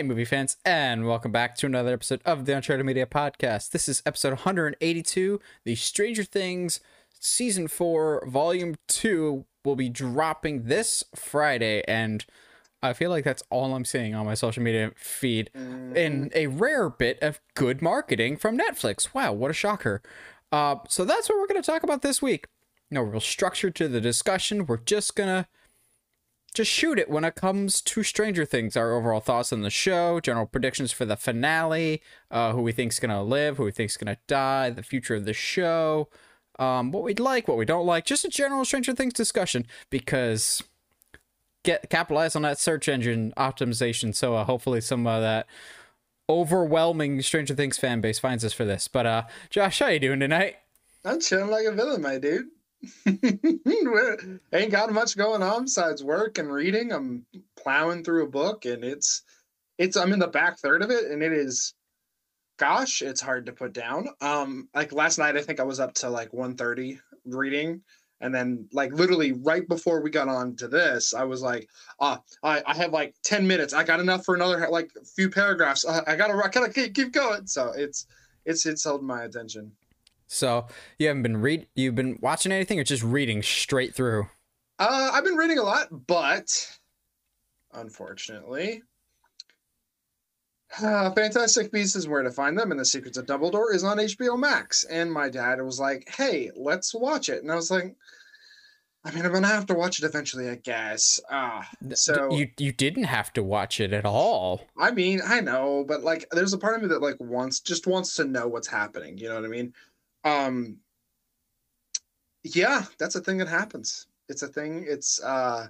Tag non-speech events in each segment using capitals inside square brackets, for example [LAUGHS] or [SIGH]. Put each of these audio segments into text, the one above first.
Hey, movie fans, and welcome back to another episode of the Uncharted Media Podcast. This is episode 182. The Stranger Things Season 4, Volume 2 will be dropping this Friday, and I feel like that's all I'm seeing on my social media feed in a rare bit of good marketing from Netflix. Wow, what a shocker. Uh, so that's what we're going to talk about this week. No real structure to the discussion. We're just going to just shoot it when it comes to Stranger Things. Our overall thoughts on the show, general predictions for the finale, uh, who we think's gonna live, who we think's gonna die, the future of the show, um, what we'd like, what we don't like, just a general Stranger Things discussion because get capitalize on that search engine optimization. So uh, hopefully some of that overwhelming Stranger Things fan base finds us for this. But uh, Josh, how you doing tonight? I'm chilling like a villain, my dude. [LAUGHS] Ain't got much going on besides work and reading. I'm plowing through a book and it's it's I'm in the back third of it and it is gosh, it's hard to put down. Um like last night I think I was up to like 1:30 reading and then like literally right before we got on to this I was like, "Ah, I I have like 10 minutes. I got enough for another like few paragraphs. I, I got to I got to keep, keep going." So it's it's it's held my attention. So you haven't been read, you've been watching anything, or just reading straight through? Uh, I've been reading a lot, but unfortunately, uh, [SIGHS] Fantastic Beasts is where to find them, and The Secrets of Dumbledore is on HBO Max. And my dad was like, "Hey, let's watch it," and I was like, "I mean, I'm gonna have to watch it eventually, I guess." Ah, so you you didn't have to watch it at all. I mean, I know, but like, there's a part of me that like wants just wants to know what's happening. You know what I mean? Um, yeah, that's a thing that happens. It's a thing. It's uh,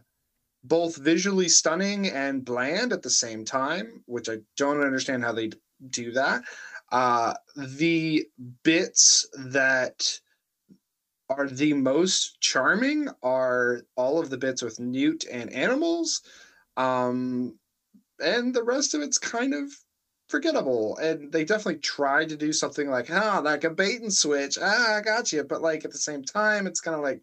both visually stunning and bland at the same time, which I don't understand how they do that. Uh, the bits that are the most charming are all of the bits with Newt and animals. Um, and the rest of it's kind of forgettable. And they definitely tried to do something like, ah, like a bait and switch. Ah, I got you. But like at the same time, it's kind of like,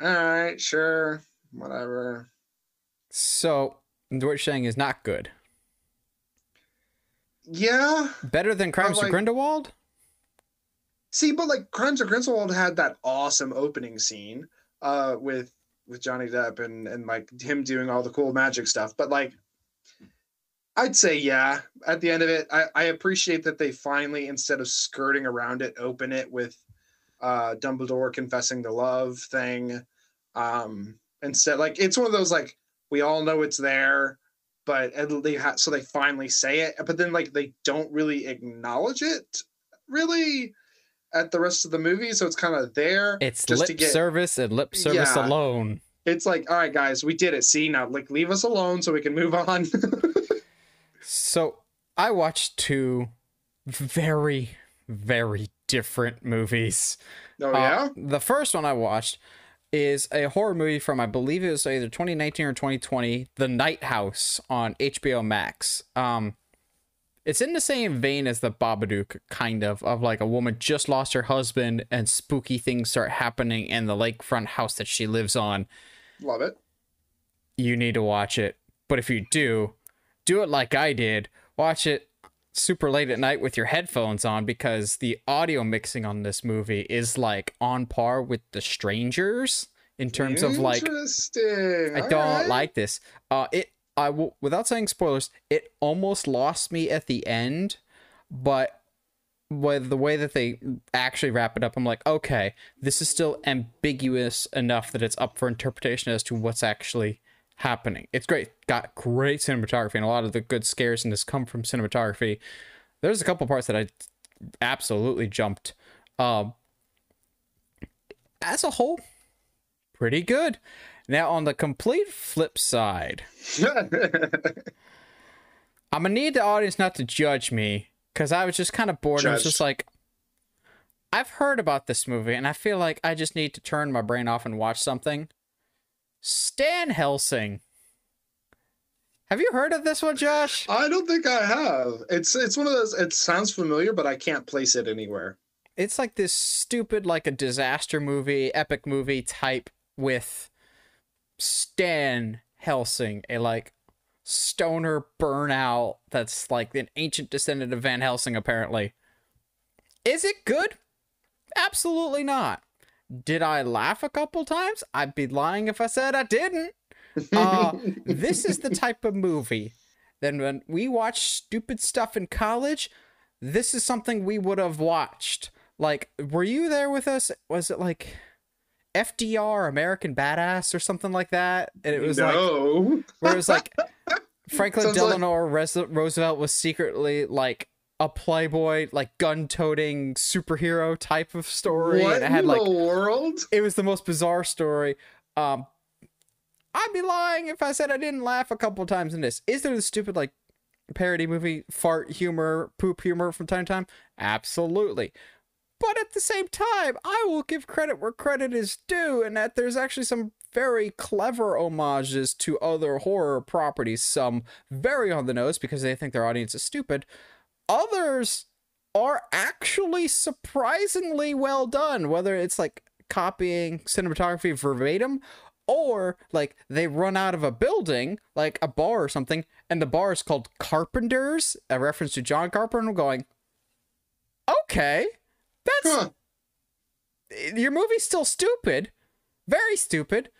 all right, sure, whatever. So what saying is not good. Yeah. Better than Crimes like- of Grindelwald? See, but like Crimes of Grindelwald had that awesome opening scene uh with with Johnny Depp and and like him doing all the cool magic stuff. But like I'd say yeah. At the end of it, I, I appreciate that they finally, instead of skirting around it, open it with uh Dumbledore confessing the love thing. Um instead like it's one of those like we all know it's there, but and they ha- so they finally say it, but then like they don't really acknowledge it really at the rest of the movie. So it's kind of there. It's just lip to get service and lip service Yeah. alone. it's like, all right, guys, we did it. See now, like leave us alone so we can move on. [LAUGHS] So I watched two very, very different movies. oh Uh, yeah, the first one I watched is a horror movie from I believe it was either 2019 or 2020, The Night House on HBO Max. Um it's in the same vein as the Babadook kind of of like a woman just lost her husband and spooky things start happening in the lakefront house that she lives on. love it. You need to watch it. But if you do, do it like I did. Watch it super late at night with your headphones on because the audio mixing on this movie is like on par with The Strangers in terms of like interesting. I All don't right. like this. Uh it I will without saying spoilers, it almost lost me at the end, but with the way that they actually wrap it up, I'm like, okay, this is still ambiguous enough that it's up for interpretation as to what's actually happening. It's great. Got great cinematography, and a lot of the good scares in this come from cinematography. There's a couple parts that I absolutely jumped. Um, as a whole, pretty good. Now, on the complete flip side, [LAUGHS] I'm gonna need the audience not to judge me because I was just kind of bored. I was just like, I've heard about this movie, and I feel like I just need to turn my brain off and watch something. Stan Helsing. Have you heard of this one, Josh? I don't think I have. It's it's one of those. It sounds familiar, but I can't place it anywhere. It's like this stupid, like a disaster movie, epic movie type with Stan Helsing, a like stoner burnout that's like an ancient descendant of Van Helsing, apparently. Is it good? Absolutely not. Did I laugh a couple times? I'd be lying if I said I didn't. Uh, this is the type of movie that when we watch stupid stuff in college, this is something we would have watched. Like, were you there with us? Was it like FDR, American Badass, or something like that? And it was like, no. where it was like [LAUGHS] Franklin Sounds like- Delano Res- Roosevelt was secretly like a playboy, like gun-toting superhero type of story, what and it had in like the world? it was the most bizarre story. Um, I'd be lying if I said I didn't laugh a couple times in this. Is there the stupid like parody movie fart humor, poop humor from time to time? Absolutely. But at the same time, I will give credit where credit is due, and that there's actually some very clever homages to other horror properties. Some very on the nose because they think their audience is stupid. Others are actually surprisingly well done, whether it's like copying cinematography verbatim or like they run out of a building, like a bar or something, and the bar is called Carpenter's, a reference to John Carpenter. I'm going, okay, that's Huh. Eh, your movie's still stupid, very stupid,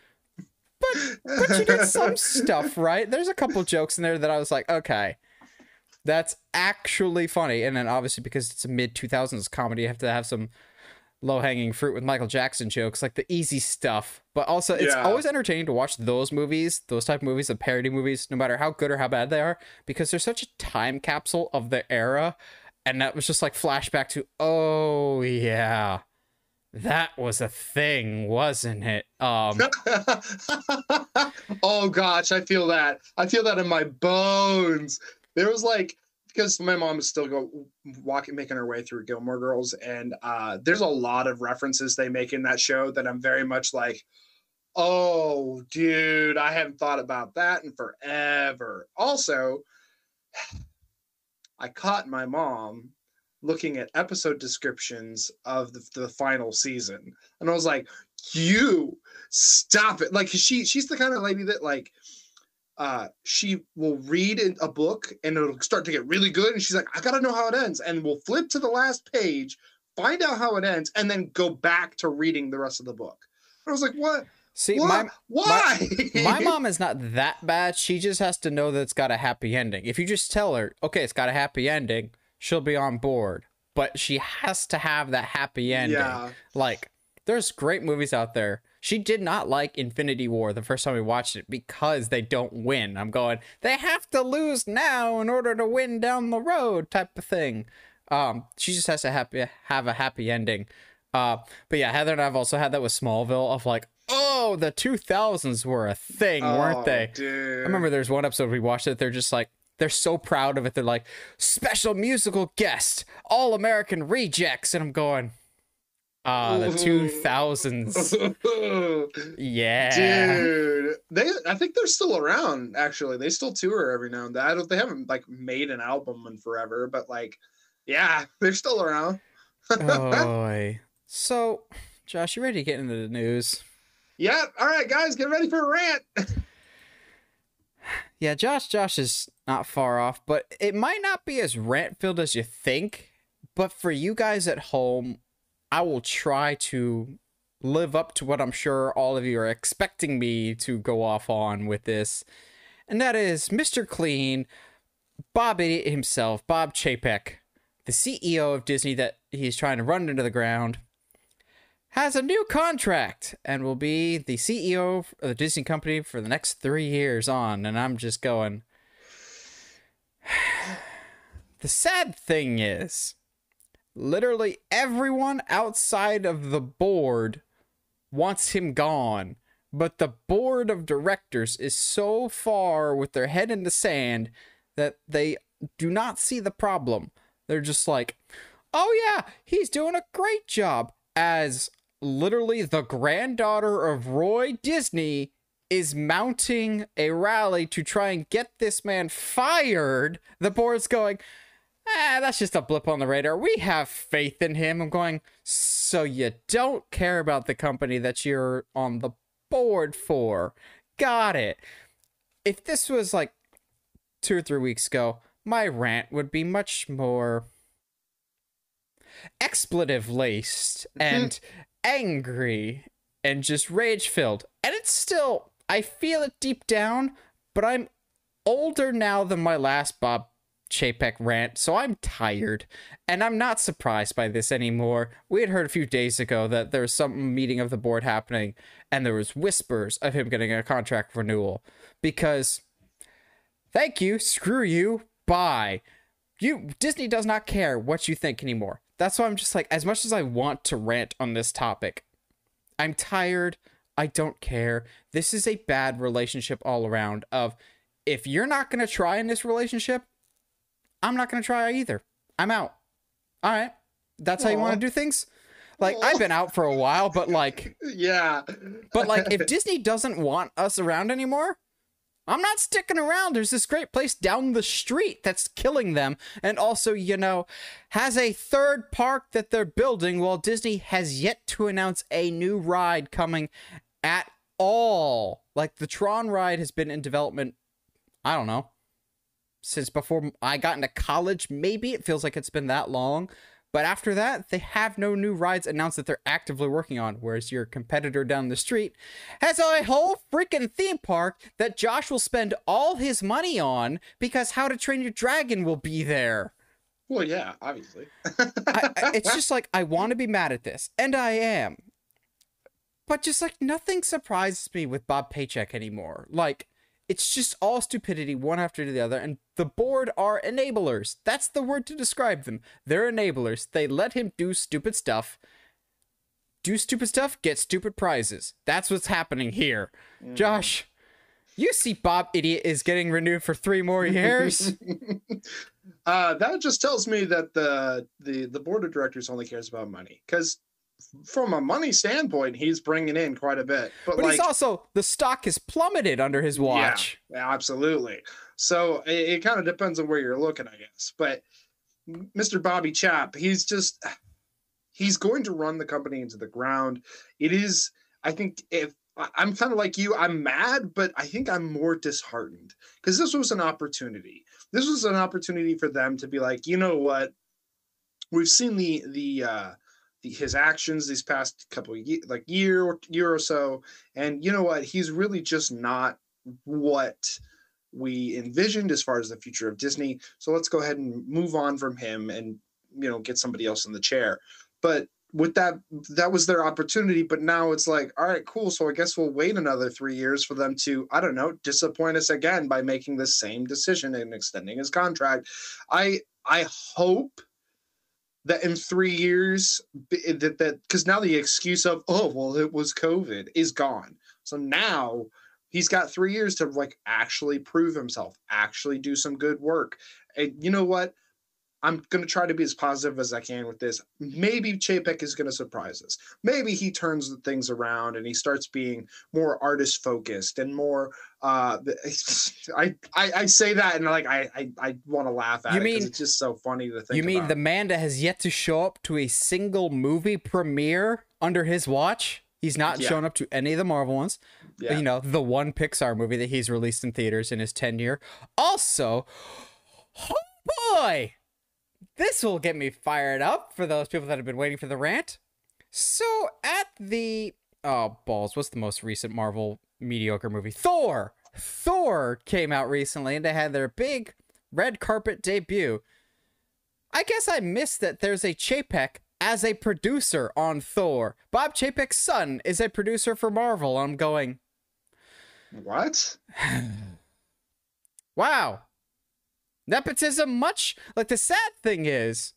but but you did some [LAUGHS] stuff right. There's a couple jokes in there that I was like, okay, that's actually funny. And then obviously because it's a mid 2000s comedy, you have to have some low hanging fruit with Michael Jackson jokes, like the easy stuff. But also, it's Yeah. always entertaining to watch those movies, those type of movies, the parody movies, no matter how good or how bad they are, because they're such a time capsule of the era. And that was just like flashback to, oh yeah, that was a thing, wasn't it? Um, [LAUGHS] oh gosh, I feel that. I feel that in my bones. There was like because my mom is still go walking, making her way through Gilmore Girls, and uh, there's a lot of references they make in that show that I'm very much like, oh, dude, I haven't thought about that in forever. Also, I caught my mom looking at episode descriptions of the, the final season, and I was like, you stop it like she she's the kind of lady that like uh she will read a book and it'll start to get really good and she's like i gotta know how it ends and we'll flip to the last page find out how it ends and then go back to reading the rest of the book i was like what see, what? my why my [LAUGHS] mom is not that bad. She just has to know that it's got a happy ending. If you just tell her, okay, it's got a happy ending, she'll be on board. But she has to have that happy ending. yeah Like, there's great movies out there. She did not like Infinity War the first time we watched it because they don't win. I'm going, they have to lose now in order to win down the road, type of thing. Um, she just has to happy have a happy ending. Uh, but yeah, Heather and I've also had that with Smallville of like, oh, the 2000s were a thing, weren't Oh, they? dude. I remember there's one episode we watched it. They're just like they're so proud of it. They're like special musical guest, all American rejects, and I'm going, ah, the [LAUGHS] 2000s, yeah. Dude, they I think they're still around. Actually, they still tour every now and then. I don't. They haven't like made an album in forever, but like, yeah, [LAUGHS] they're still around. Boy. [LAUGHS] So, Josh, you ready to get into the news? Yeah. All right, guys, get ready for a rant. [SIGHS] Yeah, Josh, Josh is not far off, but it might not be as rant filled as you think. But for you guys at home, I will try to live up to what I'm sure all of you are expecting me to go off on with this. And that is Mr. Clean, Bob Idiot himself, Bob Chapek, the CEO of Disney that he's trying to run into the ground, has a new contract and will be the CEO of the Disney company for the next three years on. And I'm just going. [SIGHS] The sad thing is, literally everyone outside of the board wants him gone. But the board of directors is so far with their head in the sand that they do not see the problem. They're just like, oh yeah, he's doing a great job. As literally the granddaughter of Roy Disney is mounting a rally to try and get this man fired, the board's going, ah, that's just a blip on the radar. We have faith in him. I'm going, so you don't care about the company that you're on the board for. Got it. If this was like two or three weeks ago, my rant would be much more expletive laced and angry and just rage filled. And it's still, I feel it deep down, but I'm older now than my last Bob Chapek rant, so I'm tired. And I'm not surprised by this anymore. We had heard a few days ago that there was some meeting of the board happening, and there was whispers of him getting a contract renewal. Because, thank you, screw you, bye. You Disney does not care what you think anymore. That's why I'm just like, as much as I want to rant on this topic, I'm tired. I don't care. This is a bad relationship all around. Of if you're not gonna try in this relationship, I'm not gonna try either. I'm out. All right. That's how you want to do things. Like. I've been out for a while, but like, [LAUGHS] yeah. but like, if [LAUGHS] Disney doesn't want us around anymore, I'm not sticking around. There's this great place down the street that's killing them, and also, you know, has a third park that they're building. While Disney has yet to announce a new ride coming at all. Like the Tron ride has been in development. I don't know since before I got into college. Maybe it feels like it's been that long. But after that, they have no new rides announced that they're actively working on. Whereas your competitor down the street has a whole freaking theme park that Josh will spend all his money on because How to Train Your Dragon will be there. well, yeah, obviously. I, I- [LAUGHS] it's just like I want to be mad at this, and I am. But just like nothing surprises me with Bob Paycheck anymore. Like it's just all stupidity one after the other, and the board are enablers. That's the word to describe them. They're enablers. They let him do stupid stuff. Do stupid stuff, get stupid prizes. That's what's happening here. Josh, you see Bob Idiot is getting renewed for three more years. [LAUGHS] uh, that just tells me that the the the board of directors only cares about money because from a money standpoint, he's bringing in quite a bit. But, but like, he's also the stock has plummeted under his watch. Yeah, absolutely. So it, it kind of depends on where you're looking, I guess. But Mr. Bobby Chap, he's just he's going to run the company into the ground. It is, I think, if I'm kind of like you, I'm mad, but I think I'm more disheartened because this was an opportunity. This was an opportunity for them to be like, you know what? We've seen the the uh the, his actions these past couple of ye- like year or year or so, and you know what? He's really just not what we envisioned as far as the future of Disney. So let's go ahead and move on from him and you know get somebody else in the chair. But with that, that was their opportunity. But now it's like, all right, cool. So I guess we'll wait another three years for them to, I don't know, disappoint us again by making the same decision and extending his contract. I I hope that in three years eh, that that because now the excuse of oh well it was COVID is gone. So now he's got three years to like actually prove himself, actually do some good work. And you know what? I'm gonna try to be as positive as I can with this. Maybe Chapek is gonna surprise us. Maybe he turns the things around and he starts being more artist focused and more. Uh, [LAUGHS] I, I I say that and like I I, I want to laugh at You it mean- it's just so funny to think. You mean about. the man that has yet to show up to a single movie premiere under his watch? He's not Yeah. shown up to any of the Marvel ones. Yeah. You know, the one Pixar movie that he's released in theaters in his tenure. Also, oh boy, this will get me fired up for those people that have been waiting for the rant. So at the oh balls, what's the most recent Marvel mediocre movie? Thor. Thor came out recently and they had their big red carpet debut. I guess I missed that there's a Chapek as a producer on Thor. Bob Chapek's son is a producer for Marvel. I'm going, what? [SIGHS] wow. Nepotism much like the sad thing is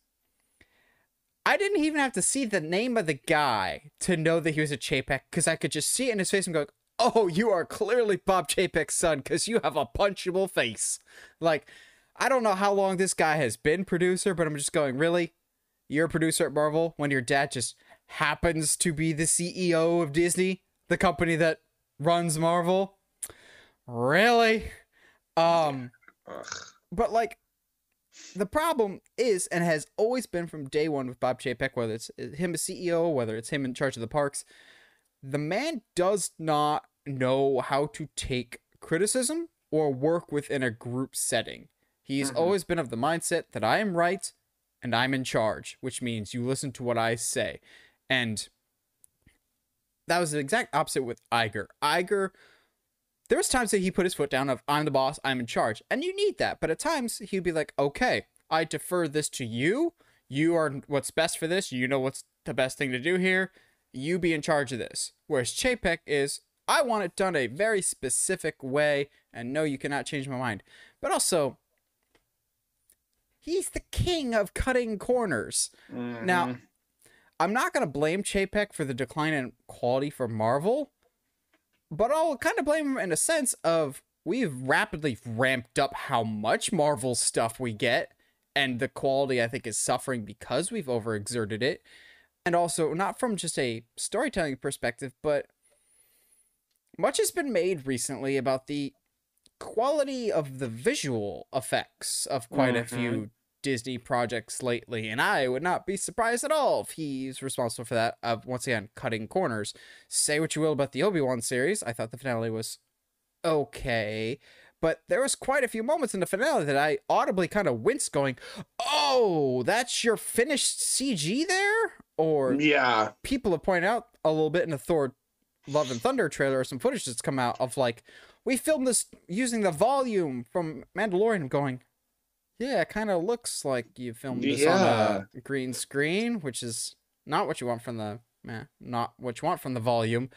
I didn't even have to see the name of the guy to know that he was a Chapek because I could just see it in his face and go, "Oh, you are clearly Bob Chapek's son because you have a punchable face." Like, I don't know how long this guy has been producer, but I'm just going, "Really? You're a producer at Marvel when your dad just happens to be the CEO of Disney, the company that runs Marvel?" Really? Um Ugh. But like the problem is and has always been from day one with Bob Chapek, whether it's him as CEO, whether it's him in charge of the parks, the man does not know how to take criticism or work within a group setting. He's Mhm. always been of the mindset that I am right and I'm in charge, which means you listen to what I say. And that was the exact opposite with Iger. Iger, there was times that he put his foot down of I'm the boss, I'm in charge, and you need that. But at times he'd be like, okay, I defer this to you. You are what's best for this. You know what's the best thing to do here. You be in charge of this. Whereas Chapek is, I want it done a very specific way, and no, you cannot change my mind. But also, he's the king of cutting corners. Now, Mhm. I'm not going to blame Chapek for the decline in quality for Marvel, but I'll kind of blame him in a sense of we've rapidly ramped up how much Marvel stuff we get, and the quality I think is suffering because we've overexerted it. And also, not from just a storytelling perspective, but much has been made recently about the quality of the visual effects of quite a few mm-hmm. Disney projects lately, and I would not be surprised at all if he's responsible for that. Of once again cutting corners. Say what you will about the Obi Wan series, I thought the finale was okay, but there was quite a few moments in the finale that I audibly kind of winced, going, "Oh, that's your finished CG there," or yeah, people have pointed out a little bit in the Thor Love and Thunder trailer, or some footage that's come out of like, we filmed this using the volume from Mandalorian going, yeah, it kind of looks like you filmed this on a green screen, which is not what you want from the, eh, not what you want from the volume.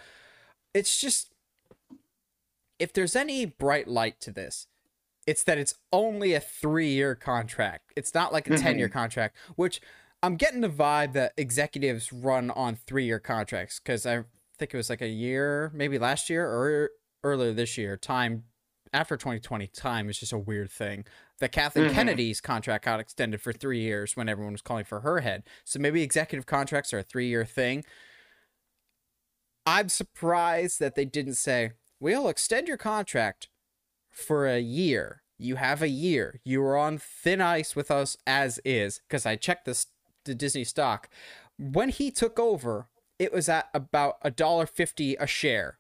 It's just, if there's any bright light to this, it's that it's only a three year contract. It's not like a 10 year contract, which I'm getting the vibe that executives run on three year contracts because I think it was like a year, maybe last year or earlier this year. Time after 2020, time is just a weird thing. That Kathleen Mhm. Kennedy's contract got extended for three years when everyone was calling for her head. So maybe executive contracts are a three year thing. I'm surprised that they didn't say, we'll extend your contract for a year. You have a year. You are on thin ice with us as is. Because I checked this the Disney stock. When he took over, it was at about a dollar fifty a share.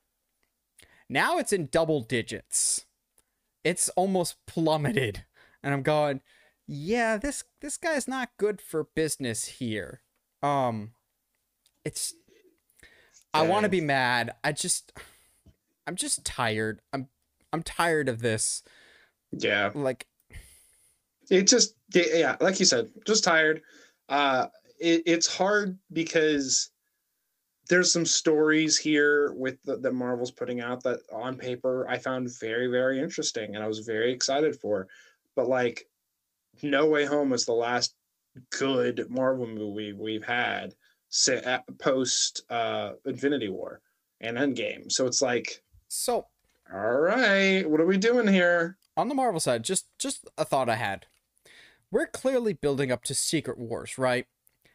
Now it's in double digits. It's almost plummeted. And I'm going, yeah, this this guy's not good for business here. Um it's I want to be mad. I just I'm just tired. I'm I'm tired of this. yeah. Like It just yeah, yeah, like you said, just tired. Uh, it, it's hard because there's some stories here with the, that Marvel's putting out that on paper I found very very interesting and I was very excited for, but like, No Way Home was the last good Marvel movie we've had post uh, Infinity War and Endgame. So it's like, so all right, what are we doing here? on the Marvel side, just just a thought I had. We're clearly building up to Secret Wars, right?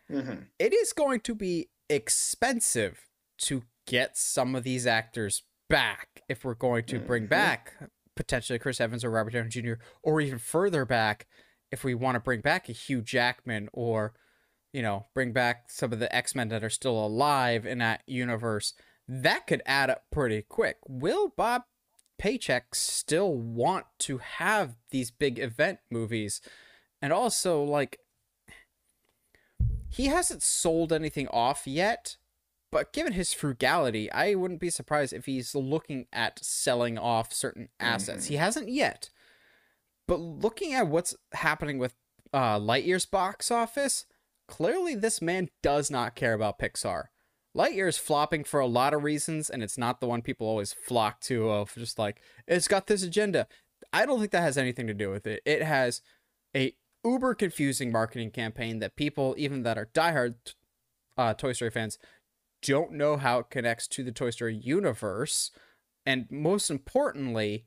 hmm It is going to be expensive to get some of these actors back if we're going to bring Mhm. back potentially Chris Evans or Robert Downey Jr. or even further back if we want to bring back a Hugh Jackman or you know, bring back some of the X-Men that are still alive in that universe. That could add up pretty quick. Will Bob Paycheck still want to have these big event movies? And also like he hasn't sold anything off yet, but given his frugality, I wouldn't be surprised if he's looking at selling off certain assets. Mhm. He hasn't yet. But looking at what's happening with uh, Lightyear's box office, clearly this man does not care about Pixar. Lightyear is flopping for a lot of reasons, and it's not the one people always flock to of just like, it's got this agenda. I don't think that has anything to do with it. It has a uber confusing marketing campaign that people, even that are diehard uh, Toy Story fans, don't know how it connects to the Toy Story universe. And most importantly,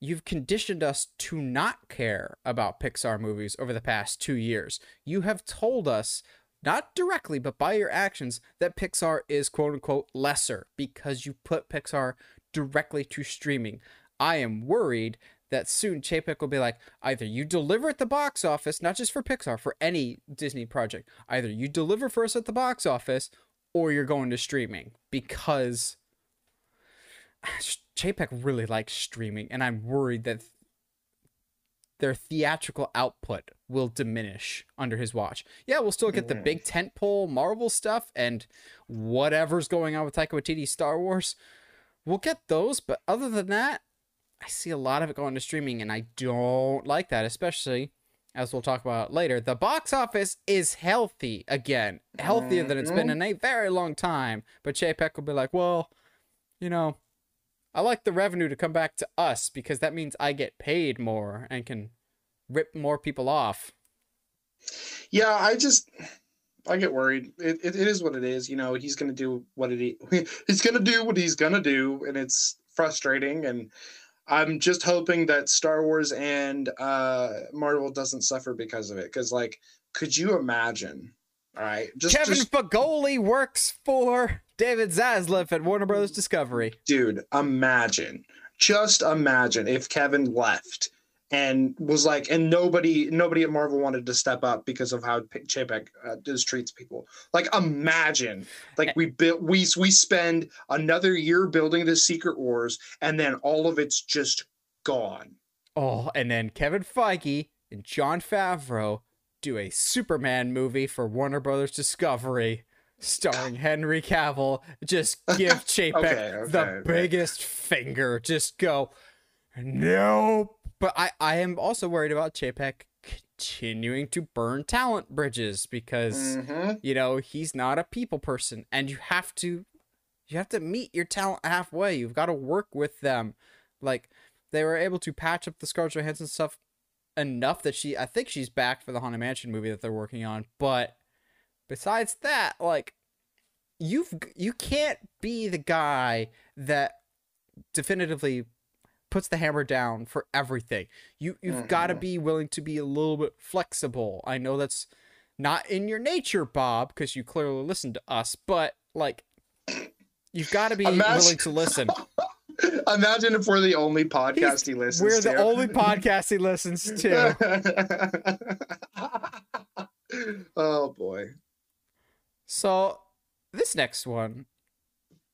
you've conditioned us to not care about Pixar movies over the past two years. You have told us, not directly, but by your actions, that Pixar is quote unquote lesser because you put Pixar directly to streaming. I am worried that soon Chapek will be like, either you deliver at the box office, not just for Pixar, for any Disney project, either you deliver first at the box office or you're going to streaming because [SIGHS] Chapek really likes streaming, and I'm worried that their theatrical output will diminish under his watch. Yeah, we'll still get the big tentpole Marvel stuff and whatever's going on with Taika Waititi's Star Wars. We'll get those, but other than that, I see a lot of it going to streaming, and I don't like that, especially as we'll talk about later. The box office is healthy again, healthier than it's been mm-hmm. in a very long time. But Chapek will be like, well, you know, I like the revenue to come back to us because that means I get paid more and can rip more people off. Yeah, I just I get worried. It, it, it is what it is. You know, he's gonna do what it [LAUGHS] he's gonna do what he's gonna do, and it's frustrating. And I'm just hoping that Star Wars and uh, Marvel doesn't suffer because of it. Because like, could you imagine? All right, just Kevin just Fagoli works for David Zaslav at Warner Brothers Discovery. dude, imagine, just imagine if Kevin left and was like, and nobody, nobody at Marvel wanted to step up because of how Chapek uh, just treats people. Like, imagine, like we built, we we spend another year building the Secret Wars, and then all of it's just gone. Oh, and then Kevin Feige and Jon Favreau do a Superman movie for Warner Brothers Discovery starring [LAUGHS] Henry Cavill. Just give [LAUGHS] Chapek Okay, the okay, okay. biggest finger. Just go, nope. But I, I am also worried about Chapek continuing to burn talent bridges because Mhm. you know he's not a people person and you have to you have to meet your talent halfway you've got to work with them like they were able to patch up the scarlett johansson stuff enough that she i think she's back for the haunted mansion movie that they're working on but besides that like you've you can't be the guy that definitively puts the hammer down for everything you you've got to mm-hmm. be willing to be a little bit flexible i know that's not in your nature bob because you clearly listen to us but like you've got to be Imagine- willing to listen [LAUGHS] Imagine if we're the only podcast he listens to. we're to. the only [LAUGHS] podcast he listens to [LAUGHS] oh boy. so this next one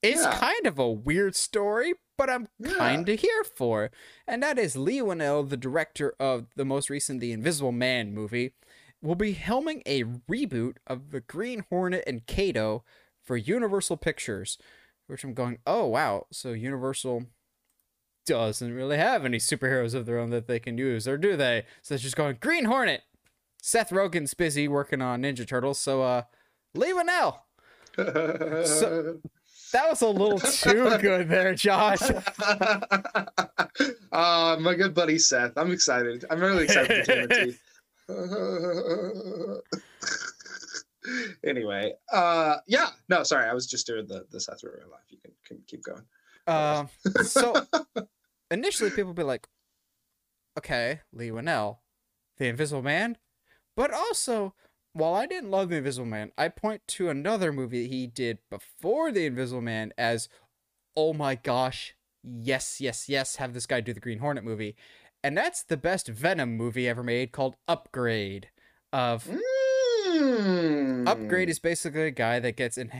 is Yeah. kind of a weird story but i'm kind of here for and that is lee Whannell, the director of the most recent the invisible man movie will be helming a reboot of the green hornet and kato for universal pictures which i'm going oh wow so universal doesn't really have any superheroes of their own that they can use or do they? So it's just going green hornet. Seth rogen's busy working on ninja turtles so uh lee Whannell. [LAUGHS] So- that was a little too good there josh uh, [LAUGHS] my good buddy Seth. I'm excited. I'm really excited to for Timothy. [LAUGHS] anyway, uh, yeah. No, sorry. I was just doing the the Seth Rogen life. You can, can keep going. Um, so initially people be like, okay, Lee Whannell, the Invisible Man, but also while I didn't love the Invisible Man, I point to another movie he did before the Invisible Man as, oh my gosh, yes, yes, yes, have this guy do the Green Hornet movie, and that's the best Venom movie ever made called Upgrade. Of Mm. Upgrade is basically a guy that gets in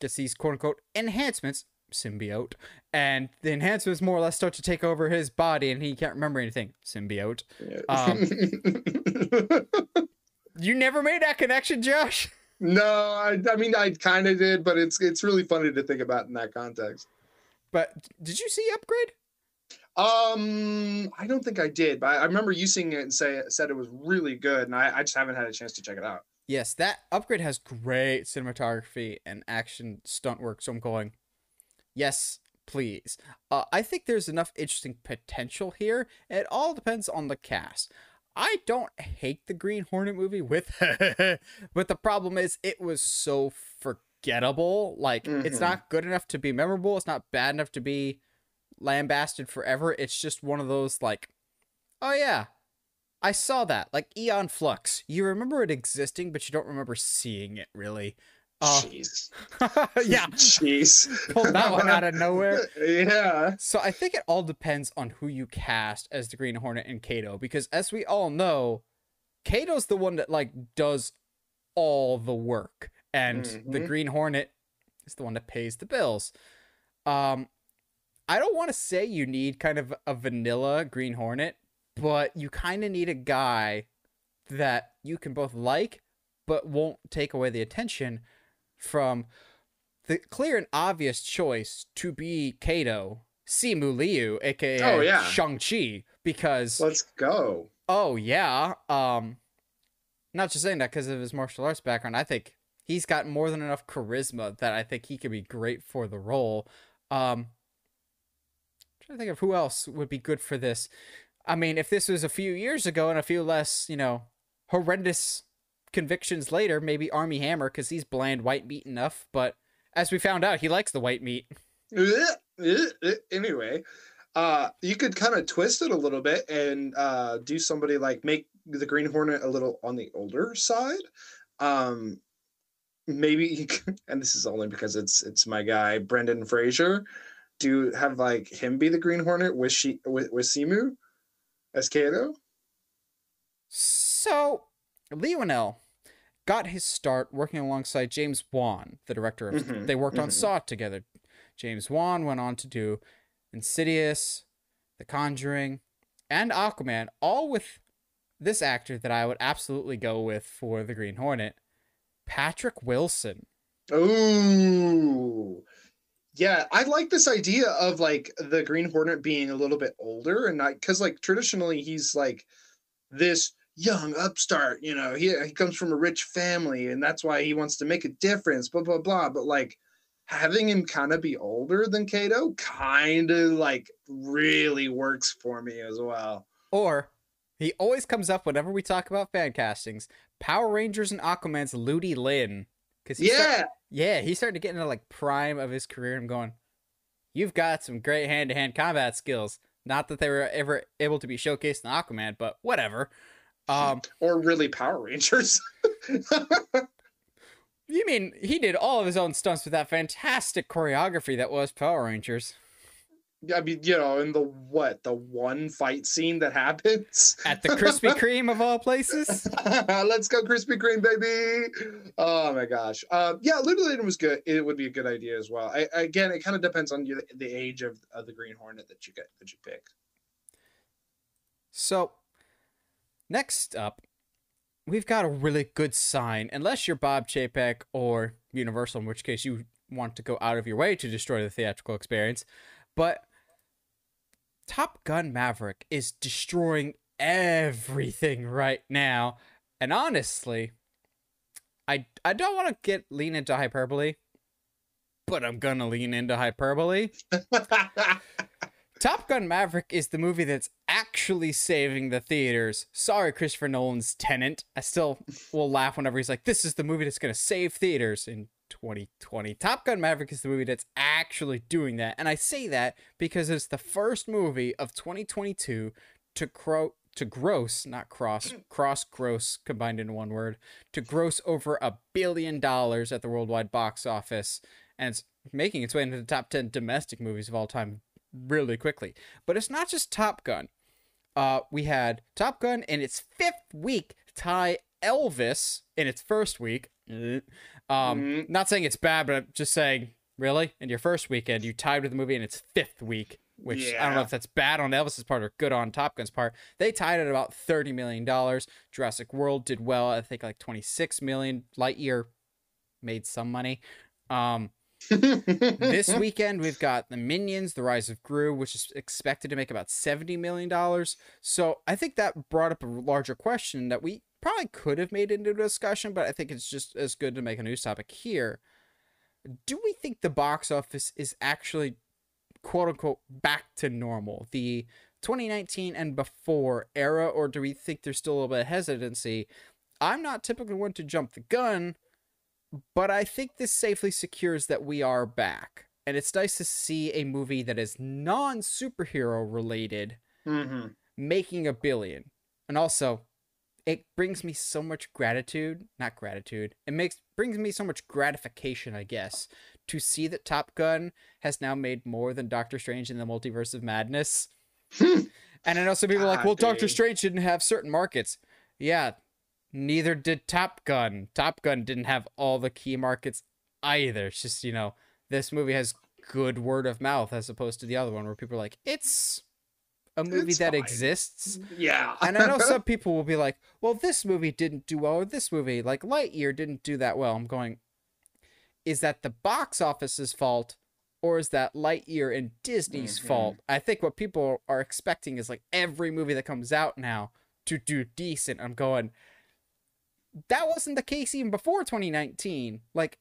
gets these quote unquote enhancements, symbiote, and the enhancements more or less start to take over his body and he can't remember anything. Symbiote. Yeah. [LAUGHS] You never made that connection, Josh? [LAUGHS] no, I, I mean I kind of did, but it's it's really funny to think about in that context. But did you see Upgrade? Um, I don't think I did, but I, I remember you seeing it and say said it was really good, and I, I just haven't had a chance to check it out. Yes, that Upgrade has great cinematography and action stunt work, so I'm going, yes, please. Uh, I think there's enough interesting potential here. It all depends on the cast. I don't hate the Green Hornet movie with, [LAUGHS] but the problem is it was so forgettable. Like it's Mhm. not good enough to be memorable. It's not bad enough to be lambasted forever. It's just one of those like, oh yeah, I saw that. Like Aeon Flux. You remember it existing, but you don't remember seeing it really. Oh, Jeez. [LAUGHS] yeah. Jeez. Pulled that one out of nowhere. [LAUGHS] Yeah. So I think it all depends on who you cast as the Green Hornet and Kato, because as we all know, Kato's the one that like does all the work, and the Mhm. Green Hornet is the one that pays the bills. Um, I don't want to say you need kind of a vanilla Green Hornet, but you kind of need a guy that you can both like, but won't take away the attention from the clear and obvious choice to be Kato, Simu Liu, aka Oh, yeah. Shang-Chi, because Let's go. Oh yeah. Um not just saying that because of his martial arts background. I think he's got more than enough charisma that I think he could be great for the role. Um trying to think of who else would be good for this. I mean, if this was a few years ago and a few less, you know, horrendous convictions later, maybe Armie Hammer because he's bland white meat enough. But as we found out, he likes the white meat. [LAUGHS] anyway, uh, you could kind of twist it a little bit and uh, do somebody like make the Green Hornet a little on the older side. Um, maybe, [LAUGHS] and this is only because it's it's my guy Brendan Fraser. Do have like him be the Green Hornet with she with, with Simu as Kato. So, Whannell got his start working alongside James Wan, the director of. Mhm, They worked on mhm. Saw together. James Wan went on to do Insidious, The Conjuring, and Aquaman, all with this actor that I would absolutely go with for the Green Hornet, Patrick Wilson. Ooh. Yeah, I like this idea of like the Green Hornet being a little bit older and not because like traditionally he's like this young upstart, you know, he, he comes from a rich family and that's why he wants to make a difference, blah, blah, blah. But like having him kind of be older than Kato kind of like really works for me as well. Or he always comes up whenever we talk about fan castings. Power Rangers and Aquaman's Ludi Lin. Cause he's start- Yeah. yeah, he's starting to get into like prime of his career. I'm going, you've got some great hand to hand combat skills. Not that they were ever able to be showcased in Aquaman, but whatever. Um, [LAUGHS] Or really Power Rangers. [LAUGHS] you mean he did all of his own stunts with that fantastic choreography that was Power Rangers I mean, you know, in the what, the one fight scene that happens at the Krispy [LAUGHS] Kreme of all places? Let's go Krispy Kreme, baby! Oh my gosh, uh, yeah, Ludi was good. It would be a good idea as well. I, again, it kind of depends on you, the age of, of the Green Hornet that you get that you pick. So, next up, we've got a really good sign. Unless you're Bob Chapek or Universal, in which case you want to go out of your way to destroy the theatrical experience. But Top Gun Maverick is destroying everything right now. And honestly, I I don't want to get lean into hyperbole, but I'm gonna lean into hyperbole. [LAUGHS] Top Gun Maverick is the movie that's actually saving the theaters. Sorry, Christopher Nolan's Tenet. I still will laugh whenever he's like, "This is the movie that's going to save theaters in 2020." Top Gun Maverick is the movie that's actually doing that, and I say that because it's the first movie of 2022 to cro- to gross, not cross, [CLEARS THROAT] cross gross combined into one word, to gross over a billion dollars at the worldwide box office, and it's making its way into the top 10 domestic movies of all time really quickly. But it's not just Top Gun. Uh, we had Top Gun in its fifth week tie Elvis in its first week. Um, Mhm. not saying it's bad, but I'm just saying, really, in your first weekend, you tied with the movie in its fifth week, which I don't know if that's bad on Elvis's part or good on Top Gun's part. They tied at about thirty million dollars. Jurassic World did well, I think like twenty six million. Lightyear made some money. Um, this [LAUGHS] weekend we've got the Minions: The Rise of Gru, which is expected to make about seventy million dollars. So I think that brought up a larger question that we probably could have made into a discussion, but I think it's just as good to make a news topic here. Do we think the box office is actually quote unquote back to normal, the 2019 and before era, or do we think there's still a little bit of hesitancy? I'm not typically one to jump the gun, but I think this safely secures that we are back. And it's nice to see a movie that is non superhero related Mhm. making a billion. And also, it brings me so much gratitude, not gratitude. It makes brings me so much gratification, I guess, to see that Top Gun has now made more than Doctor Strange in the Multiverse of Madness. [LAUGHS] and I know some people are like, God, well, Doctor. Strange didn't have certain markets. Yeah, neither did Top Gun. Top Gun didn't have all the key markets either. It's just, you know, this movie has good word of mouth as opposed to the other one where people are like, it's a movie It's that fine. exists. Yeah. And I know some [LAUGHS] people will be like, well, this movie didn't do well, or this movie, like Lightyear, didn't do that well. I'm going, is that the box office's fault, or is that Lightyear and Disney's Mhm. fault? I think what people are expecting is like every movie that comes out now to do decent. I'm going, that wasn't the case even before 2019. Like,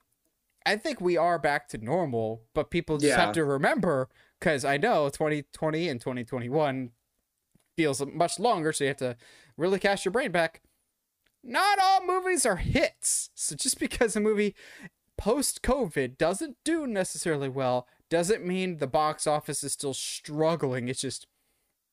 I think we are back to normal, but people just Yeah. have to remember because I know 2020 and 2021 feels much longer, so you have to really cast your brain back. Not all movies are hits. So just because a movie post COVID doesn't do necessarily well doesn't mean the box office is still struggling. It's just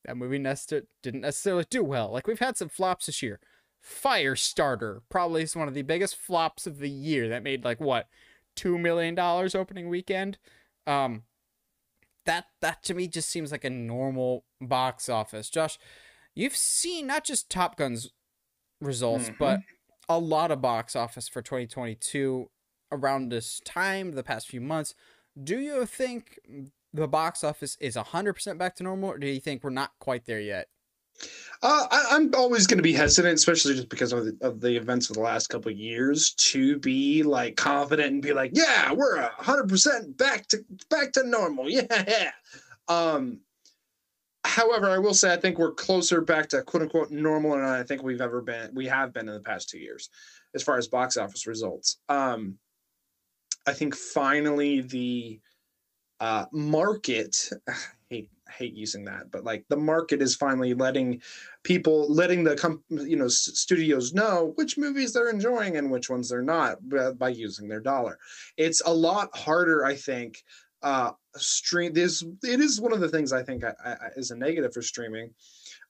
that movie necessar- didn't necessarily do well. Like we've had some flops this year. Firestarter probably is one of the biggest flops of the year that made like what two million dollars opening weekend. Um, that that to me just seems like a normal box office. Josh, you've seen not just Top Gun's results, Mhm. but a lot of box office for 2022 around this time, the past few months. Do you think the box office is 100% back to normal, or do you think we're not quite there yet? Uh, I, I'm always going to be hesitant, especially just because of the, of the events of the last couple of years, to be like confident and be like, "Yeah, we're hundred percent back to back to normal." [LAUGHS] Yeah. Um. However, I will say I think we're closer back to quote unquote normal than I think we've ever been. We have been in the past two years, as far as box office results. Um. I think finally the uh, market. Hate using that, but like the market is finally letting people, letting the com- you know studios know which movies they're enjoying and which ones they're not by, by using their dollar. It's a lot harder, I think. Uh, stream this it is one of the things I think I, I, is a negative for streaming.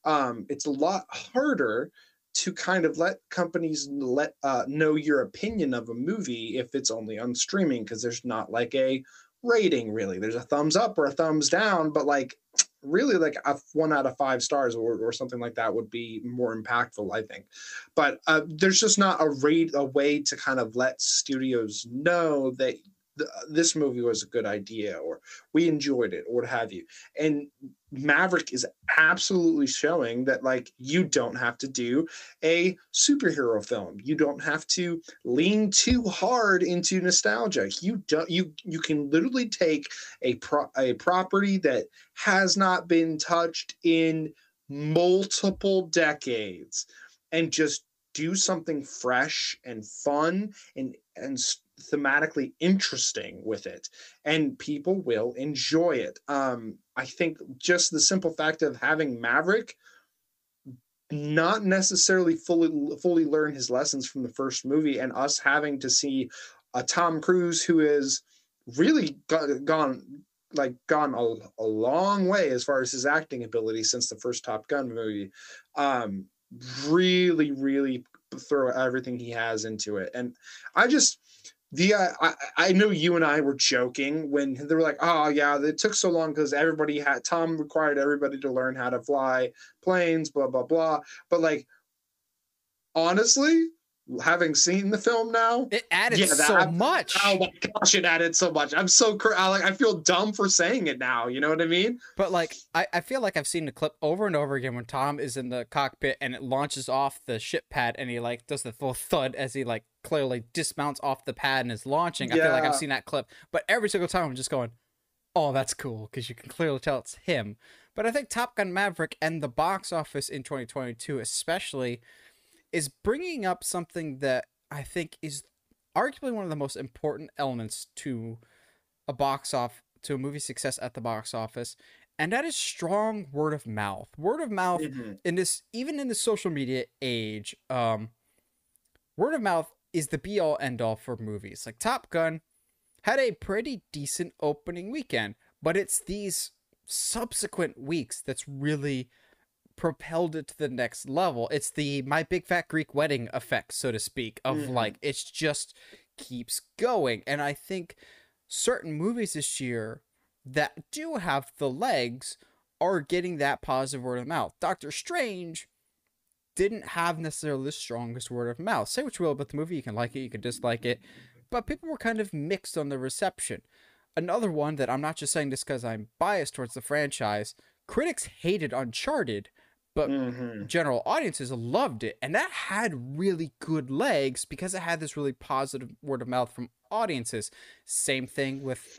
Um, it's a lot harder to kind of let companies let uh, know your opinion of a movie if it's only on streaming because there's not like a rating really. There's a thumbs up or a thumbs down but like really like a one out of five stars or, or something like that would be more impactful i think. But uh, there's just not a rate a way to kind of let studios know that th- this movie was a good idea or we enjoyed it or what have you. And maverick is absolutely showing that like you don't have to do a superhero film. You don't have to lean too hard into nostalgia. You don't you you can literally take a pro- a property that has not been touched in multiple decades and just do something fresh and fun and and thematically interesting with it and people will enjoy it. Um i think just the simple fact of having maverick not necessarily fully fully learn his lessons from the first movie and us having to see a tom cruise who is really go- gone like gone a, a long way as far as his acting ability since the first top gun movie um really really throw everything he has into it. And i just the uh, I, I know you and I were joking when they were like, oh yeah, it took so long because everybody had Tom required everybody to learn how to fly planes, blah blah blah. But like, honestly, having seen the film now, It added Yeah, that- so much. oh my gosh, it added so much. I'm so cr- I, like I feel dumb for saying it now. You know what I mean? But like I, I feel like I've seen the clip over and over again when Tom is in the cockpit and it launches off the ship pad and he like does the full thud as he like clearly dismounts off the pad and is launching. I feel like I've seen that clip. But every single time I'm just going, Oh, that's cool, because you can clearly tell it's him. But I think Top Gun Maverick and the box office in 2022 especially is bringing up something that I think is arguably one of the most important elements to a box off to a movie success at the box office and that is strong word of mouth word of mouth in this even in the social media age um word of mouth is the be all end all for movies like top gun had a pretty decent opening weekend but it's these subsequent weeks that's really propelled it to the next level it's the my big fat greek wedding effect so to speak of Mhm. like it's just keeps going and i think certain movies this year that do have the legs are getting that positive word of mouth. Doctor Strange didn't have necessarily the strongest word of mouth. Say what you will about the movie, you can like it, you can dislike it, but people were kind of mixed on the reception. another one that I'm not just saying this because I'm biased towards the franchise. Critics hated Uncharted, but Mhm. general audiences loved it, and that had really good legs because it had this really positive word of mouth from audiences. Same thing with,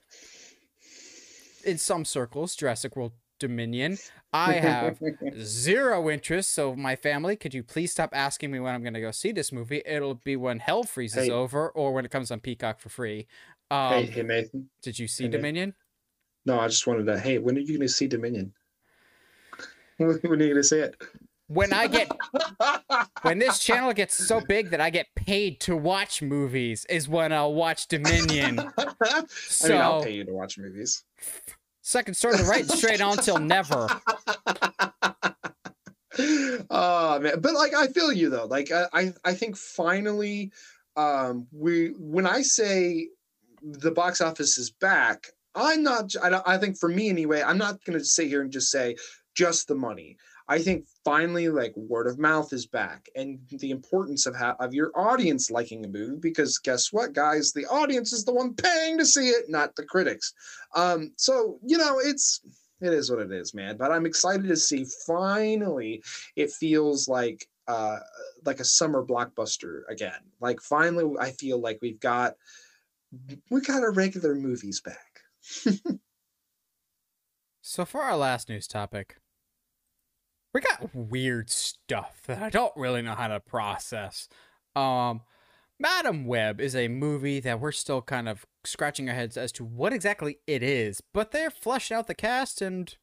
in some circles, Jurassic World Dominion. I have [LAUGHS] zero interest. So, my family, could you please stop asking me when I'm going to go see this movie? It'll be when hell freezes Hey. over or when it comes on Peacock for free. Um, hey, hey, Nathan. Did you see hey, Dominion? No, I just wanted to. Hey, when are you going to see Dominion? [LAUGHS] when are you going to see it? When I get [LAUGHS] when this channel gets so big that I get paid to watch movies is when I'll watch Dominion. I So mean, I'll pay you to watch movies. Second the right straight on till never. [LAUGHS] oh man. But like i feel you though. Like I, I think finally um we when i say the box office is back i'm not i, I think for me anyway i'm not going to sit here and just say just the money i think finally like word of mouth is back and the importance of how of your audience liking a movie because guess what guys the audience is the one paying to see it not the critics um so you know it's it is what it is, man. But I'm excited to see finally it feels like uh like a summer blockbuster again. Like finally I feel like we've got we got our regular movies back. [LAUGHS] So for our last news topic, we got weird stuff that I don't really know how to process. Um Madame Web is a movie that we're still kind of scratching our heads as to what exactly it is, but they're fleshing out the cast and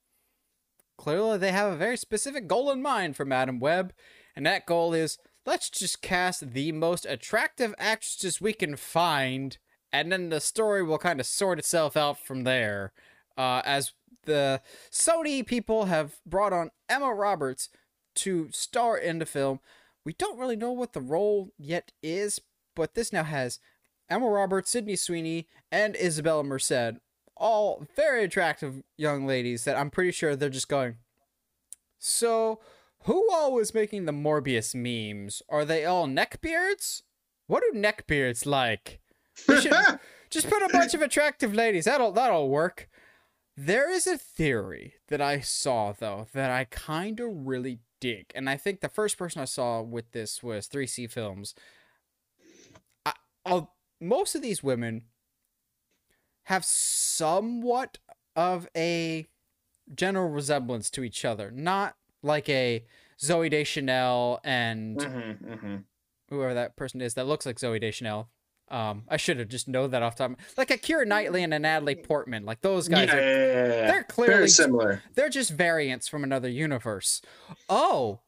clearly they have a very specific goal in mind for Madame Web, and that goal is let's just cast the most attractive actresses we can find, and then the story will kind of sort itself out from there. Uh, as the Sony people have brought on Emma Roberts to star in the film. We don't really know what the role yet is, but this now has Emma Roberts, Sydney Sweeney, and Isabela Merced. All very attractive young ladies that I'm pretty sure they're just going. So, who all was making the Morbius memes? Are they all neckbeards? What do neckbeards like? [LAUGHS] Just put a bunch of attractive ladies. That'll that'll work. There is a theory that I saw though that I kind of really dig, and I think the first person I saw with this was 3C Films. I, I'll, most of these women have somewhat of a general resemblance to each other, not like a Zooey Deschanel and Mhm, mhm. whoever that person is that looks like Zooey Deschanel. Um, I should have just know that off the top. Like a Keira Knightley and a Natalie Portman, like those guys yeah, are yeah, yeah, yeah. they're clearly very similar. they're just variants from another universe. Oh,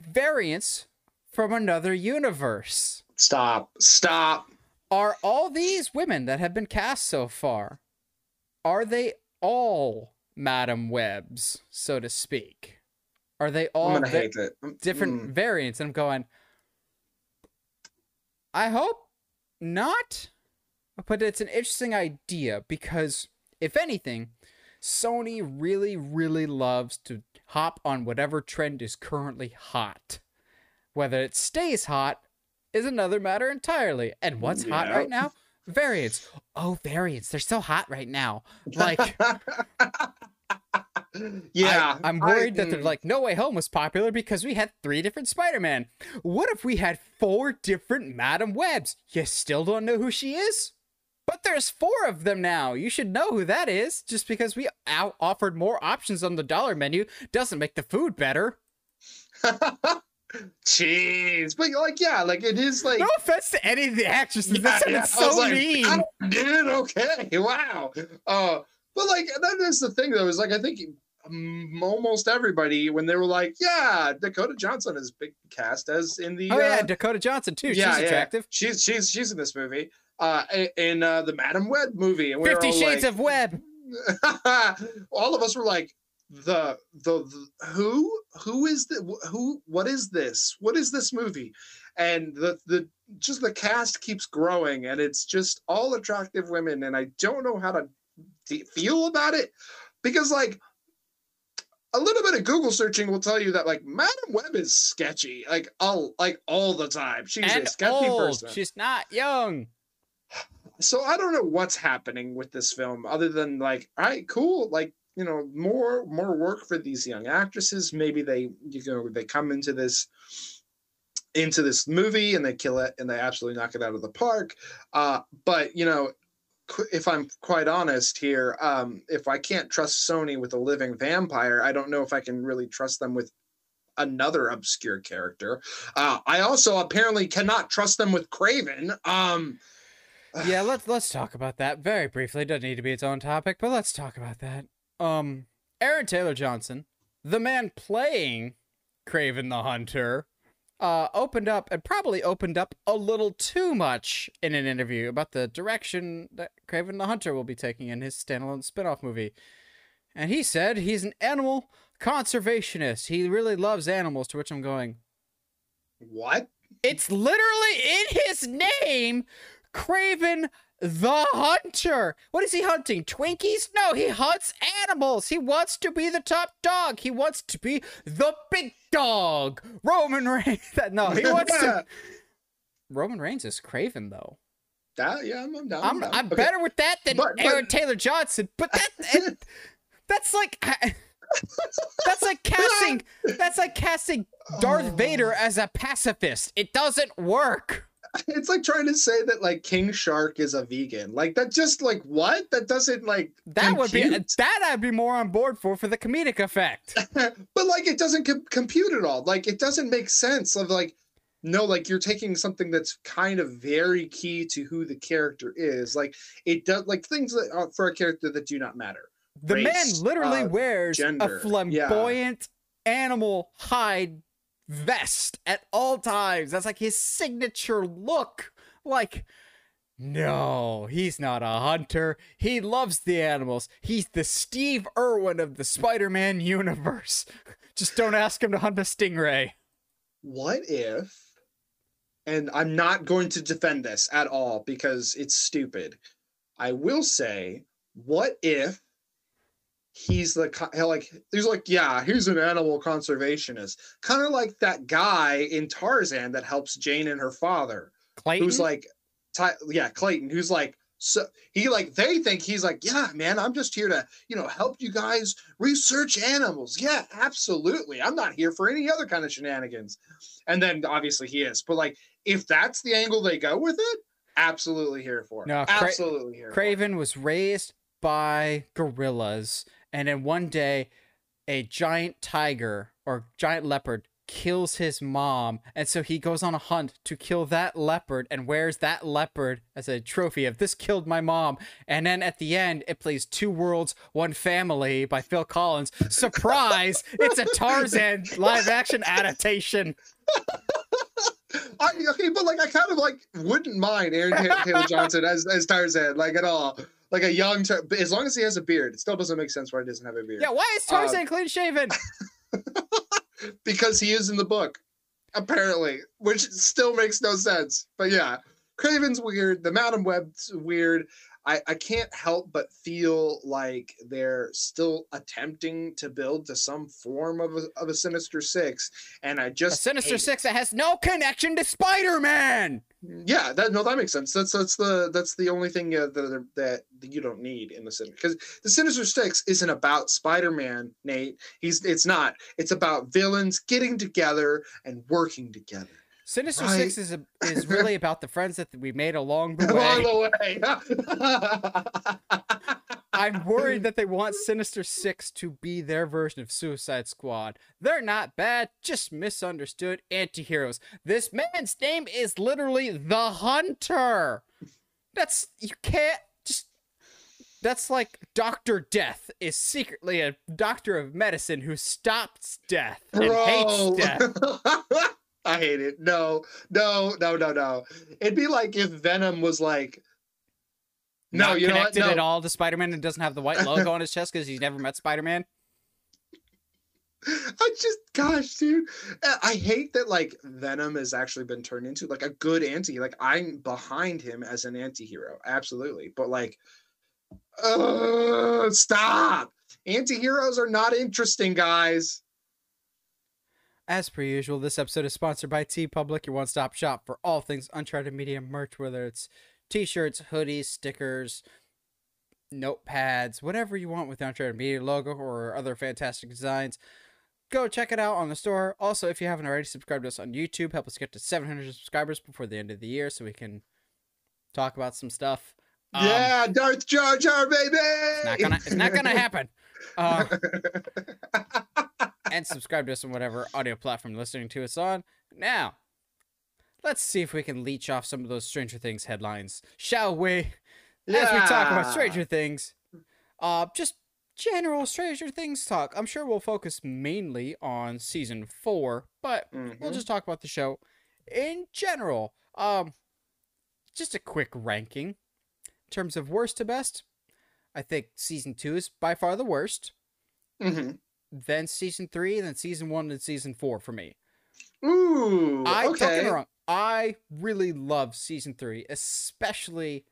variants from another universe. Stop. Stop. Are all these women that have been cast so far, are they all Madame Webs, so to speak? Are they all I'm gonna va- hate it. Mm, different variants? And I'm going, I hope not, but it's an interesting idea because, if anything, Sony really, really loves to hop on whatever trend is currently hot. Whether it stays hot is another matter entirely. And what's hot right now? Variants. Oh, variants. They're so hot right now. Like, [LAUGHS] yeah, I, am I- worried that they're mm. like, No Way Home was popular because we had three different Spider Man. What if we had four different Madame Webs? You still don't know who she is? But there's four of them now. You should know who that is. Just because we out- offered more options on the dollar menu doesn't make the food better. [LAUGHS] Jeez, but like, yeah, like it is like. No offense to any of the actresses. Yeah, that sounded yeah. I was so like, mean. "Oh, dude, okay, [LAUGHS] wow. Uh, but like that is the thing though, is like I think almost everybody when they were like, yeah, Dakota Johnson is big cast as in the oh yeah, uh, Dakota Johnson too. yeah, She's yeah. attractive. She's she's she's in this movie. Uh, in uh, the Madame Web movie, and we Fifty Shades like, of Web. [LAUGHS] all of us were like the, the the who who is the who what is this what is this movie and the the just the cast keeps growing and it's just all attractive women and i don't know how to feel about it because like a little bit of google searching will tell you that like madame web is sketchy like all like all the time she's and a sketchy old. person She's not young. so I don't know what's happening with this film other than like, all right, cool, like you know, more more work for these young actresses. Maybe they you know they come into this into this movie and they kill it and they absolutely knock it out of the park. Uh, but you know, if I'm quite honest here, um, if I can't trust Sony with a living vampire, I don't know if I can really trust them with another obscure character. Uh, I also apparently cannot trust them with Kraven. Um, [SIGHS] yeah, let's let's talk about that very briefly. It doesn't need to be its own topic, but let's talk about that. Um, Aaron Taylor Johnson, the man playing Kraven the Hunter, uh, opened up and probably opened up a little too much in an interview about the direction that Kraven the Hunter will be taking in his standalone spin-off movie. And he said he's an animal conservationist. He really loves animals, to which I'm going, What? It's literally in his name, Kraven the Hunter. What is he hunting? Twinkies? No, he hunts animals. He wants to be the top dog. He wants to be the big dog. Roman Reigns. [LAUGHS] no, he wants to. [LAUGHS] Roman Reigns is Kraven though. That yeah, I'm, I'm down. I'm, I'm, I'm okay. better with that than but, but... Aaron Taylor Johnson. But that [LAUGHS] that's like. that's like casting. That's like casting Darth Vader as a pacifist. It doesn't work. [LAUGHS] it's like trying to say that like King Shark is a vegan. Like that just like what? That doesn't like That compute. would be that I'd be more on board for for the comedic effect. [LAUGHS] but like it doesn't com- compute at all. Like it doesn't make sense of like no like you're taking something that's kind of very key to who the character is. Like it does like things that are for a character that do not matter. The Race, man literally uh, wears gender. a flamboyant yeah. animal hide vest at all times. That's like his signature look. Like, no, he's not a hunter. He loves the animals. He's the Steve Irwin of the Spider Man universe. [LAUGHS] Just don't ask him to hunt a stingray. What if, and I'm not going to defend this at all because it's stupid. I will say, what if he's the like he's like yeah he's an animal conservationist. Kind of like that guy in tarzan that helps jane and her father clayton? who's like ty- yeah clayton who's like so he like they think he's like yeah man i'm just here to you know help you guys research animals. Yeah absolutely. I'm not here for any other kind of shenanigans. And then obviously he is. But like if that's the angle they go with it absolutely here for it. no absolutely here kraven was raised by gorillas and then one day a giant tiger or giant leopard kills his mom. And so he goes on a hunt to kill that leopard. And wears that leopard? As a trophy of this killed my mom. And then at the end it plays two worlds one family by phil collins. Surprise! [LAUGHS] It's a tarzan live action adaptation. [LAUGHS] I, okay, but like I kind of like wouldn't mind Aaron Taylor Johnson as as Tarzan, like at all like a young, tar- as long as he has a beard, it still doesn't make sense why he doesn't have a beard. Yeah, why is Tarzan um, clean shaven? [LAUGHS] because he is in the book, apparently, which still makes no sense. But yeah, Kraven's weird. The Madame Web's weird. I, I can't help but feel like they're still attempting to build to some form of a, of a Sinister Six, and I just a Sinister Six that has no connection to Spider Man. Yeah, that no, that makes sense. That's that's the that's the only thing uh, that, that that you don't need in the Sinister because the Sinister Six isn't about Spider Man, Nate. He's it's not. It's about villains getting together and working together. Sinister right. Six is a, is [LAUGHS] really about the friends that we made along the way. Along the way. [LAUGHS] I'm worried that they want Sinister Six to be their version of Suicide Squad. They're not bad, just misunderstood anti-heroes. This man's name is literally the Hunter. That's you can't just that's like Doctor Death is secretly a doctor of medicine who stops death and Bro. hates death. [LAUGHS] I hate it. No, no, no, no, no. It'd be like if Venom was like, no, Not you connected know what? No. at all to Spider Man and doesn't have the white logo on his chest because he's never met Spider Man. [LAUGHS] I just, gosh, dude, I hate that like Venom has actually been turned into like a good anti. Like I'm behind him as an anti-hero, absolutely. But like, uh, stop. Anti-heroes are not interesting, guys. As per usual, this episode is sponsored by TeePublic, your one stop shop for all things Uncharted Media merch, whether it's t-shirts, hoodies, stickers, notepads, whatever you want with the Uncharted Media logo or other fantastic designs. Go check it out on the store. Also, if you haven't already, subscribed to us on YouTube. Help us get to 700 subscribers before the end of the year so we can talk about some stuff. Um, yeah, Darth Jar Jar, baby. It's not gonna. It's not gonna [LAUGHS] happen. Uh, [LAUGHS] and subscribe to us on whatever audio platform listening to us on. Now, let's see if we can leech off some of those Stranger Things headlines, shall we? Yeah. As we talk about Stranger Things, uh, just general Stranger Things talk. I'm sure we'll focus mainly on season four, but mm-hmm. we'll just talk about the show in general. Um, just a quick ranking in terms of worst to best. I think season two is by far the worst. Mm-hmm. Then season three, then season one, and season four for me. Ooh, I okay. Don't get me wrong. I really love season three, especially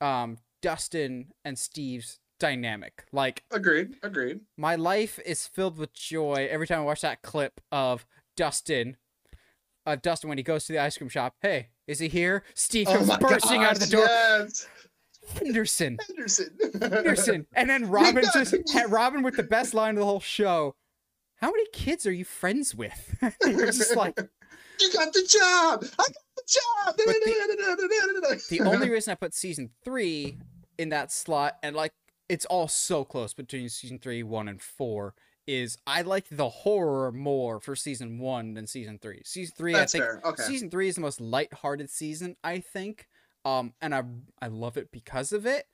um, Dustin and Steve's dynamic. Like, agreed, agreed. My life is filled with joy every time I watch that clip of Dustin. Of Dustin when he goes to the ice cream shop. Hey, is he here? Steve oh comes oh bursting gosh, out of the door. Yes. Henderson. Henderson. Henderson. [LAUGHS] And then Robin just had Robin with the best line of the whole show. How many kids are you friends with? [LAUGHS] You're just like You got the job. I got the job. The, [LAUGHS] the only reason I put season three in that slot and like it's all so close between season three, one, and four. Is I like the horror more for season one than season three. Season three, That's I think fair. Okay. season three is the most light-hearted season. I think, um, and I I love it because of it.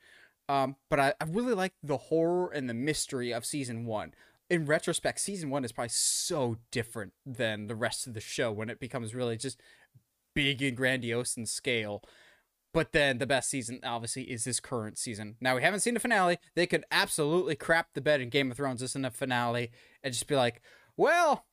Um, but I, I really like the horror and the mystery of season one. In retrospect, season one is probably so different than the rest of the show when it becomes really just big and grandiose in scale. But then the best season, obviously, is this current season. Now, we haven't seen the finale. They could absolutely crap the bed in Game of Thrones this in the finale and just be like, well,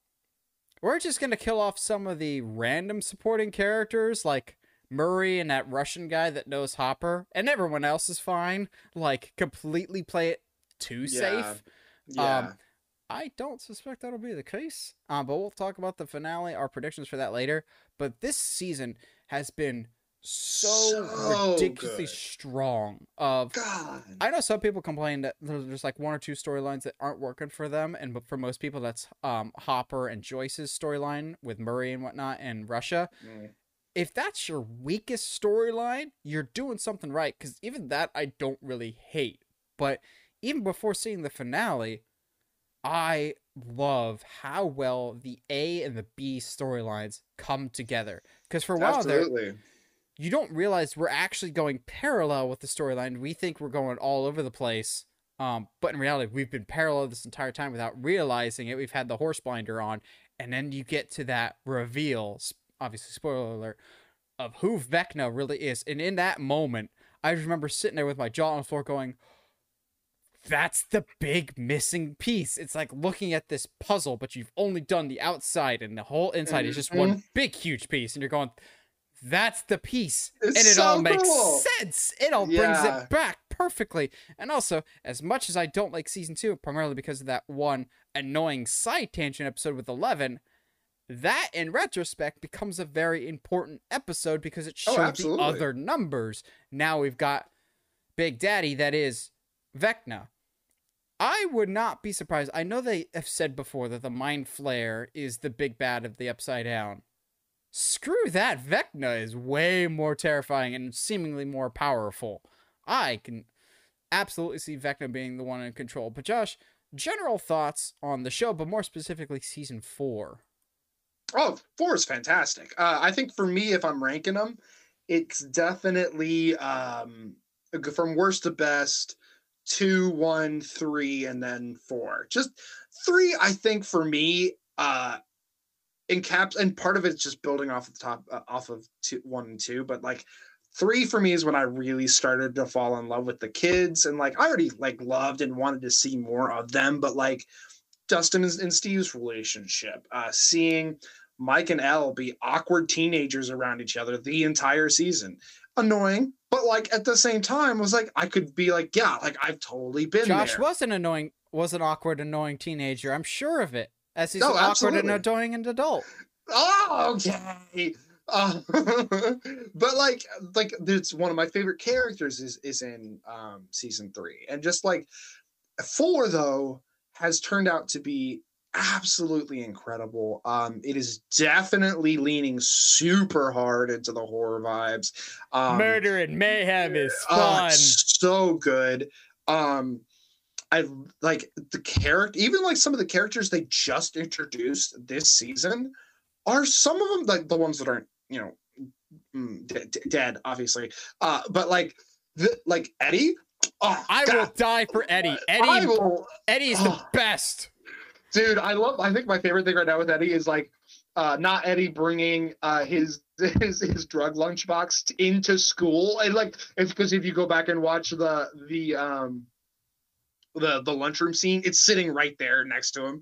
we're just going to kill off some of the random supporting characters like Murray and that Russian guy that knows Hopper, and everyone else is fine. Like, completely play it too yeah. safe. Yeah. Um, I don't suspect that'll be the case. Um, but we'll talk about the finale, our predictions for that later. But this season has been so, so ridiculously good. strong of God. I know some people complain that there's like one or two storylines that aren't working for them, and for most people that's um, Hopper and Joyce's storyline with Murray and whatnot and Russia. Mm. If that's your weakest storyline, you're doing something right because even that I don't really hate. But even before seeing the finale, I love how well the A and the B storylines come together. Because for a while Absolutely. there you don't realize we're actually going parallel with the storyline. We think we're going all over the place. Um, but in reality, we've been parallel this entire time without realizing it. We've had the horse blinder on, and then you get to that reveal, obviously, spoiler alert, of who Vecna really is. And in that moment, I remember sitting there with my jaw on the floor going, that's the big missing piece. It's like looking at this puzzle, but you've only done the outside, and the whole inside mm-hmm. is just one big, huge piece. And you're going, that's the piece it's and it so all makes cool. sense it all yeah. brings it back perfectly and also as much as i don't like season two primarily because of that one annoying side tangent episode with 11 that in retrospect becomes a very important episode because it oh, showed oh, the other numbers now we've got big daddy that is vecna I would not be surprised. I know they have said before that the Mind Flayer is the big bad of the Upside Down screw that. Vecna is way more terrifying and seemingly more powerful. I can absolutely see Vecna being the one in control. But Josh, general thoughts on the show, but more specifically season four. Oh, four is fantastic. Uh, I think for me, if I'm ranking them, it's definitely um, from worst to best two, one, three, and then four. Just three, I think for me, uh, in caps and part of it's just building off of the top uh, off of two, one and two but like three for me is when i really started to fall in love with the kids and like i already like loved and wanted to see more of them but like dustin and steve's relationship uh seeing mike and el be awkward teenagers around each other the entire season annoying but like at the same time was like i could be like yeah like i've totally been josh there. was an annoying was an awkward annoying teenager i'm sure of it as he's no, an awkward and annoying an adult. Oh, okay. Uh, [LAUGHS] but like like it's one of my favorite characters is is in um season three. And just like four though has turned out to be absolutely incredible. Um, it is definitely leaning super hard into the horror vibes. Um, Murder and mayhem is uh, fun. so good. Um, I like the character, even like some of the characters they just introduced this season are some of them like the ones that aren't, you know, mm, d- d- dead, obviously. Uh, but like the like Eddie. Oh, I God, will die for Eddie. Eddie, will, Eddie is the Oh. best. Dude i love i think my favorite thing right now with eddie is like uh not eddie bringing uh his [LAUGHS] his his drug lunchbox into school. And like it's because if you go back and watch the the um the the lunchroom scene it's sitting right there next to him.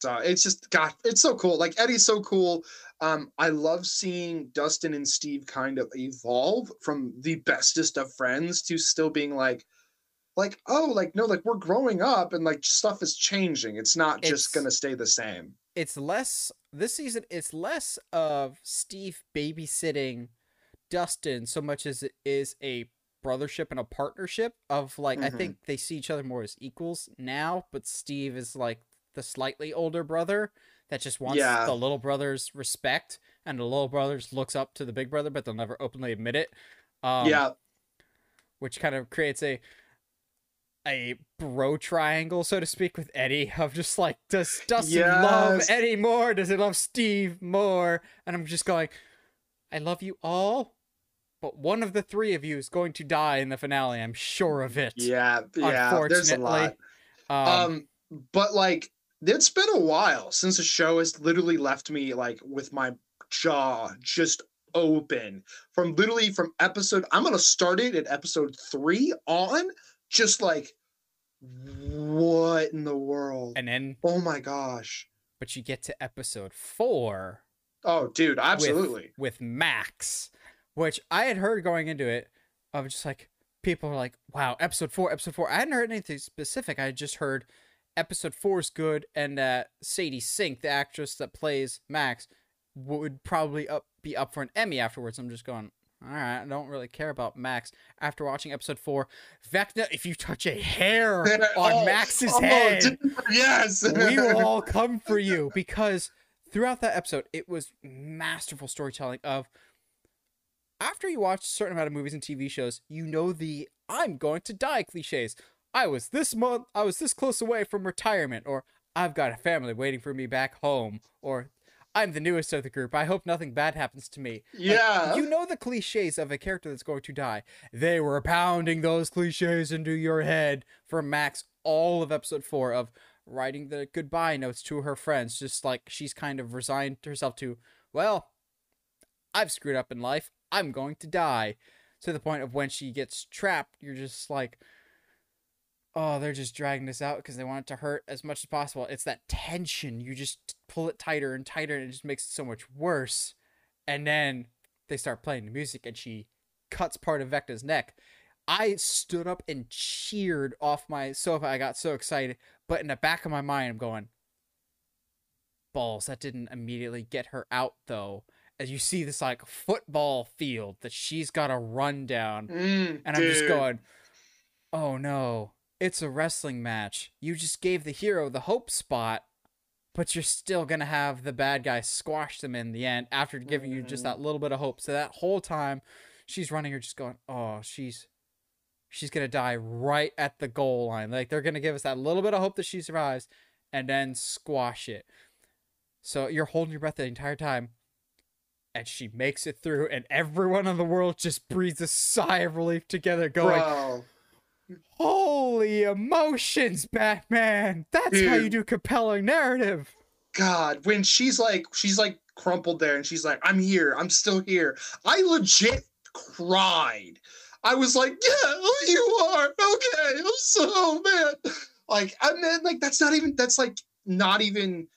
So it's just god it's so cool. Like eddie's so cool. Um i love seeing dustin and steve kind of evolve from the bestest of friends to still being like like oh like no like we're growing up and like stuff is changing it's not It's- just gonna stay the same It's less this season. It's less of Steve babysitting Dustin so much as it is a brothership and a partnership of like I Mhm. think they see each other more as equals now, but Steve is like the slightly older brother that just wants Yeah. the little brother's respect, and the little brother's looks up to the big brother, but they'll never openly admit it. Um, yeah which kind of creates a a bro triangle, so to speak, with Eddie [LAUGHS] of just like, does Dustin love Eddie more? Does he love Steve more? And I'm just going, I love you all, but one of the three of you is going to die in the finale. I'm sure of it. yeah yeah there's a lot Um, um but like it's been a while since the show has literally left me like with my jaw just open from literally from episode i'm gonna start it at episode three on just like what in the world and then, oh my gosh but you get to episode four. oh dude absolutely with Max, which I had heard going into it of just like people are like, wow, episode four, episode four. I hadn't heard anything specific. I had just heard episode four is good and that Sadie Sink, the actress that plays Max, would probably up be up for an Emmy afterwards. I'm just going, all right, I don't really care about Max. After watching episode four, Vecna, if you touch a hair [LAUGHS] on Oh, Max's oh, head, yes. we will [LAUGHS] all come for you. Because throughout that episode it was masterful storytelling of after you watch a certain amount of movies and tv shows you know the i'm going to die cliches. I was this month i was this close away from retirement or i've got a family waiting for me back home or i'm the newest of the group i hope nothing bad happens to me Like, yeah you know the cliches of a character that's going to die. They were pounding those cliches into your head for Max all of episode four of writing the goodbye notes to her friends, just like she's kind of resigned herself to, well, I've screwed up in life. I'm going to die. To the point of when she gets trapped, you're just like, oh, they're just dragging this out because they want it to hurt as much as possible. It's that tension. You just pull it tighter and tighter, and it just makes it so much worse. And then they start playing the music and she cuts part of Vecna's neck. I stood up and cheered off my sofa. I got so excited. But in the back of my mind, I'm going, balls. That didn't immediately get her out, though. As you see this like football field that she's got to run down. Mm, And I'm just going, oh no, it's a wrestling match. You just gave the hero the hope spot, but you're still to have the bad guy squash them in the end after giving you just that mm-hmm. little bit of hope. So that whole time she's running, you're just going, oh, she's. She's gonna die right at the goal line. Like they're gonna give us that little bit of hope that she survives, and then squash it. So you're holding your breath the entire time, and she makes it through, and everyone in the world just breathes a sigh of relief together, going, Bro. Holy emotions, Batman! That's how you do compelling narrative. God, when she's like, she's like crumpled there and she's like, I'm here, I'm still here. I legit cried. I was like, yeah, oh, you are. Okay, I'm so man. Like, and then like that's not even that's like not even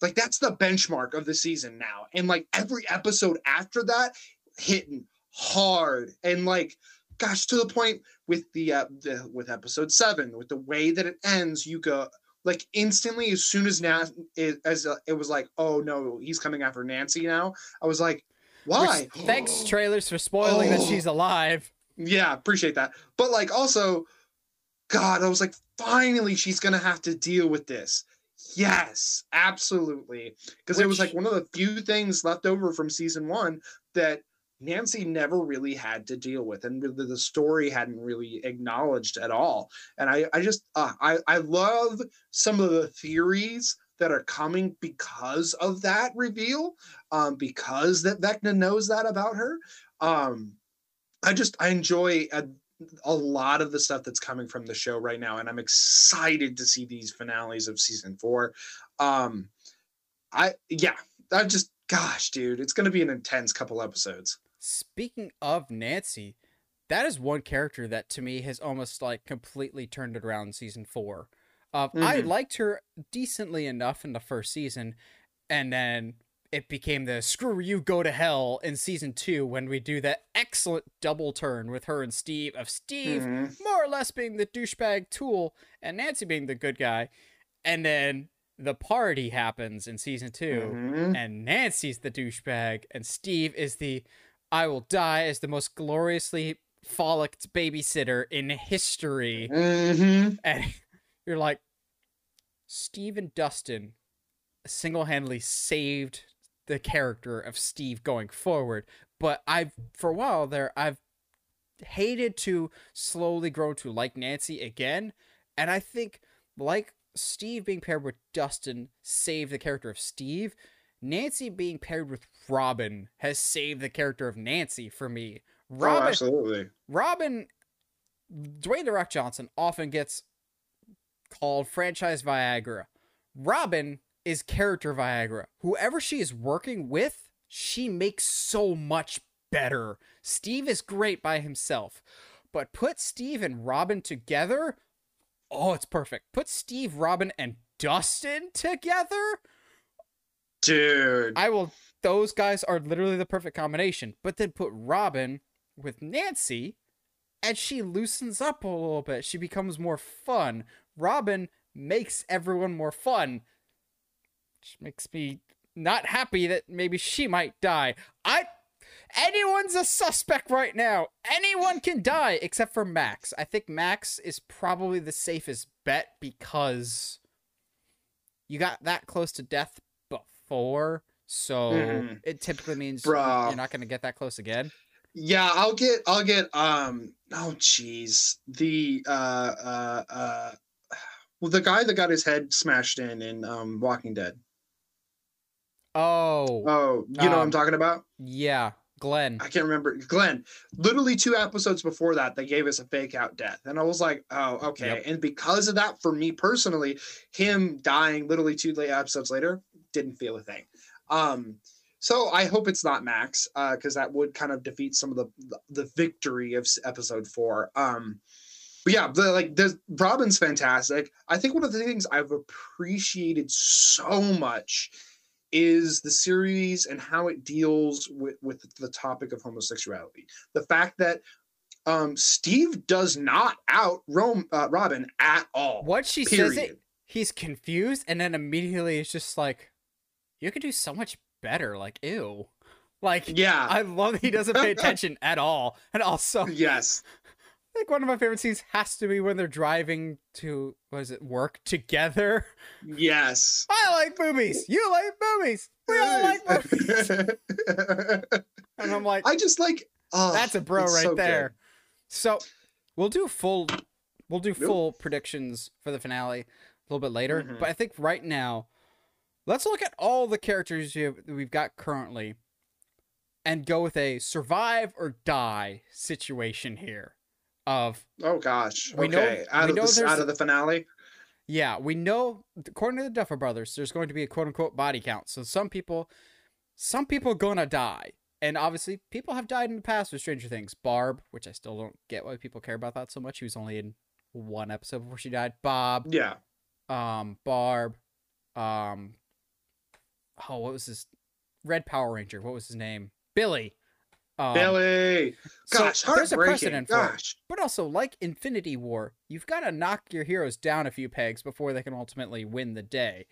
like that's the benchmark of the season now. And like every episode after that hitting hard and like gosh, to the point with the uh the with episode seven, with the way that it ends, you go like instantly as soon as Nas it, as uh, it was like, oh no, he's coming after Nancy now. I was like, why? Which, thanks trailers for spoiling that Oh. she's alive. Yeah, appreciate that. But like also, God, I was like, finally she's gonna have to deal with this. Yes, absolutely. Because it was like one of the few things left over from season one that Nancy never really had to deal with, and the, the story hadn't really acknowledged at all. And I, I just, uh, I, I love some of the theories that are coming because of that reveal, um, because that Vecna knows that about her. Um, I just, I enjoy a, a lot of the stuff that's coming from the show right now, and I'm excited to see these finales of season four. Um, I, yeah, I just, gosh, dude, it's gonna be an intense couple episodes. Speaking of Nancy, that is one character that to me has almost like completely turned it around in season four. Uh, I Mhm. liked her decently enough in the first season, and then it became the screw you go to hell in season two when we do that excellent double turn with her and Steve of Steve Mhm. more or less being the douchebag tool and Nancy being the good guy, and then the party happens in season 2 Mhm. and Nancy's the douchebag, and Steve is the I will die as the most gloriously frolicked babysitter in history. Mhm. And [LAUGHS] you're like, Steve and Dustin single handedly saved the character of Steve going forward. But I've, for a while there, I've hated to slowly grow to like Nancy again. And I think, like Steve being paired with Dustin saved the character of Steve, Nancy being paired with Robin has saved the character of Nancy for me. Oh, absolutely. Robin, Dwayne the Rock Johnson often gets called franchise Viagra. Robin is character Viagra. Whoever she is working with, she makes so much better. Steve is great by himself, but put Steve and Robin together, oh, it's perfect. Put Steve, Robin, and Dustin together, Dude. I will. Those guys are literally the perfect combination. But then put Robin with Nancy, and she loosens up a little bit. She becomes more fun. Robin makes everyone more fun, which makes me not happy that maybe she might die. I. Anyone's a suspect right now. Anyone can die except for Max. I think Max is probably the safest bet because you got that close to death before, so Mhm. it typically means Bruh. you're not going to get that close again. Yeah, I'll get I'll get um oh jeez. The uh uh uh [SIGHS] well the guy that got his head smashed in in um Walking Dead. Oh, Oh, you know what I'm Um, talking about? yeah, Glenn. I can't remember. Glenn, literally two episodes before that, they gave us a fake out death. And I was like, oh, okay. Yep. And because of that, for me personally, him dying literally two late episodes later didn't feel a thing. Um, so I hope it's not Max, uh, because that would kind of defeat some of the the victory of episode four. Um, but yeah, the, like there's Robin's fantastic. I think one of the things I've appreciated so much is the series and how it deals with, with the topic of homosexuality. The fact that um, Steve does not out Rome, uh, Robin at all. What she Period. says it, he's confused, and then immediately it's just like, you could do so much better. Like, ew. Like, Yeah. I love that he doesn't pay [LAUGHS] attention at all. And also, yes. [LAUGHS] I think one of my favorite scenes has to be when they're driving to, what is it, work together. Yes. [LAUGHS] I like boobies. You like boobies. We all like boobies. And I'm like, I just like. Oh, That's a bro right so good. there. So we'll do full we'll do Nope. full predictions for the finale a little bit later. Mhm. But I think right now, let's look at all the characters we've got currently and go with a survive or die situation here. Of Oh gosh. We know- okay. out we of know the out of the finale. yeah, we know according to the Duffer Brothers, there's going to be a quote unquote body count. So some people some people gonna die. And obviously people have died in the past with Stranger Things. Barb, which I still don't get why people care about that so much. She was only in one episode before she died. Bob, Yeah. um, Barb, um oh, what was his Red Power Ranger? What was his name? Billy. Um, Billy. so Gosh, there's a precedent for it. Gosh. But also, like Infinity War, you've got to knock your heroes down a few pegs before they can ultimately win the day.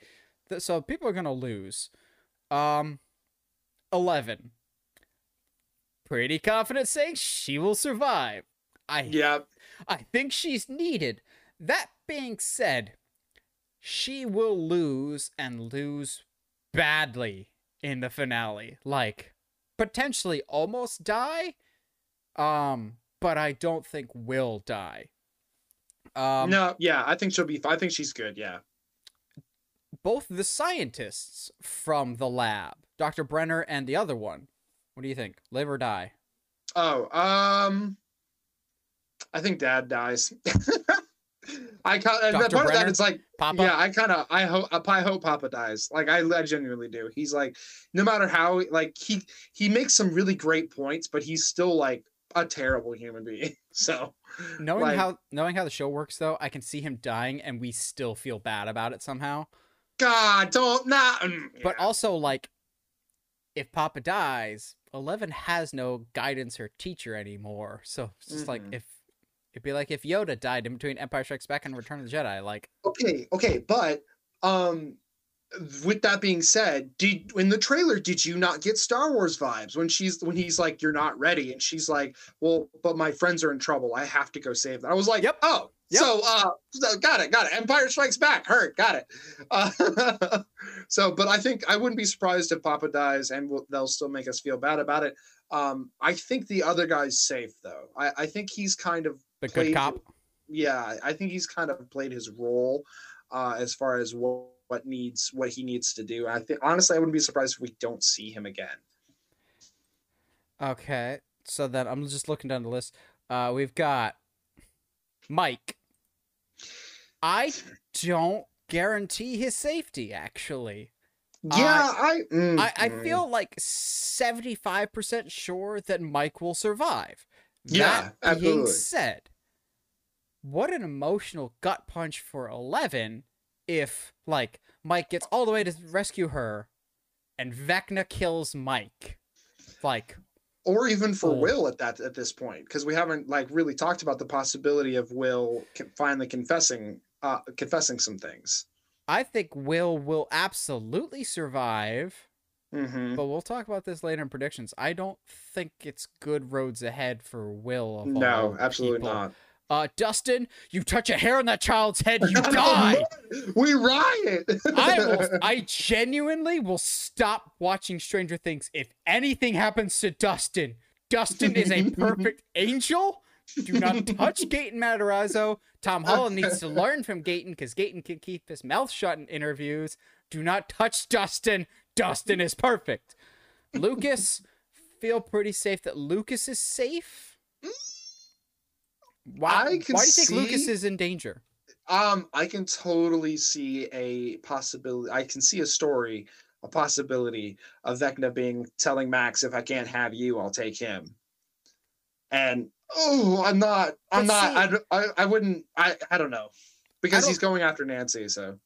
So people are gonna lose. Um, eleven. Pretty confident saying she will survive. I Yeah. I think she's needed. That being said, she will lose and lose badly in the finale. Like potentially almost die. Um, but I don't think will die. Um no, yeah, I think she'll be. I think she's good. Yeah. both the scientists from the lab, Dr. Brenner and the other one. What do you think? Live or die? Oh, um, I think Dad dies. [LAUGHS] I kind of part of that. It's like, Papa? yeah, I kind of, I hope, I hope Papa dies. Like, I, I genuinely do. He's like, no matter how, like, he he makes some really great points, but he's still like a terrible human being. [LAUGHS] So, Knowing Like- how knowing how the show works though, I can see him dying and we still feel bad about it somehow. God, don't not. mm, But yeah. also like if Papa dies, Eleven has no guidance or teacher anymore. So it's just like Mhm. if it'd be like if Yoda died in between Empire Strikes Back and Return of the Jedi. Like okay, okay, but um, with that being said, did in the trailer did you not get Star Wars vibes when she's when he's like you're not ready and she's like, well, but my friends are in trouble. I have to go save them. I was like, Yep. oh, Yep. so uh, got it, got it. Empire Strikes Back, hurt, got it. Uh, [LAUGHS] so, but I think I wouldn't be surprised if Papa dies and we'll, they'll still make us feel bad about it. Um, I think the other guy's safe though. I, I think he's kind of the good cop. yeah, I think he's kind of played his role uh, as far as what, what needs what he needs to do. I think honestly, I wouldn't be surprised if we don't see him again. Okay. So then I'm just looking down the list. Uh we've got Mike. I don't guarantee his safety actually. Yeah, I mm, I, I mm. feel like 75% sure that Mike will survive. Yeah, that being absolutely. said, what an emotional gut punch for Eleven if, like, Mike gets all the way to rescue her and Vecna kills Mike. Like, or even for Oh. Will at that at this point because we haven't like really talked about the possibility of Will finally confessing uh confessing some things. I think Will will absolutely survive, hmm but we'll talk about this later in predictions. I don't think it's good roads ahead for Will. Of No, absolutely people. not. Uh, Dustin, you touch a hair on that child's head, you [LAUGHS] die. [LAUGHS] we riot. I will. [LAUGHS] I genuinely will stop watching Stranger Things if anything happens to Dustin. Dustin is a perfect angel. Do not touch Gaten Matarazzo. Tom Holland needs to learn from Gaten because Gaten can keep his mouth shut in interviews. Do not touch Dustin. Dustin is perfect. Lucas, [LAUGHS] feel pretty safe that Lucas is safe. Why, why do you think Lucas is in danger? Um, I can totally see a possibility. I can see a story, a possibility of Vecna being telling Max, "If I can't have you, I'll take him." And oh, I'm not. I'm But not. see- I, I. I wouldn't. I. I don't know, because he's going after Nancy. So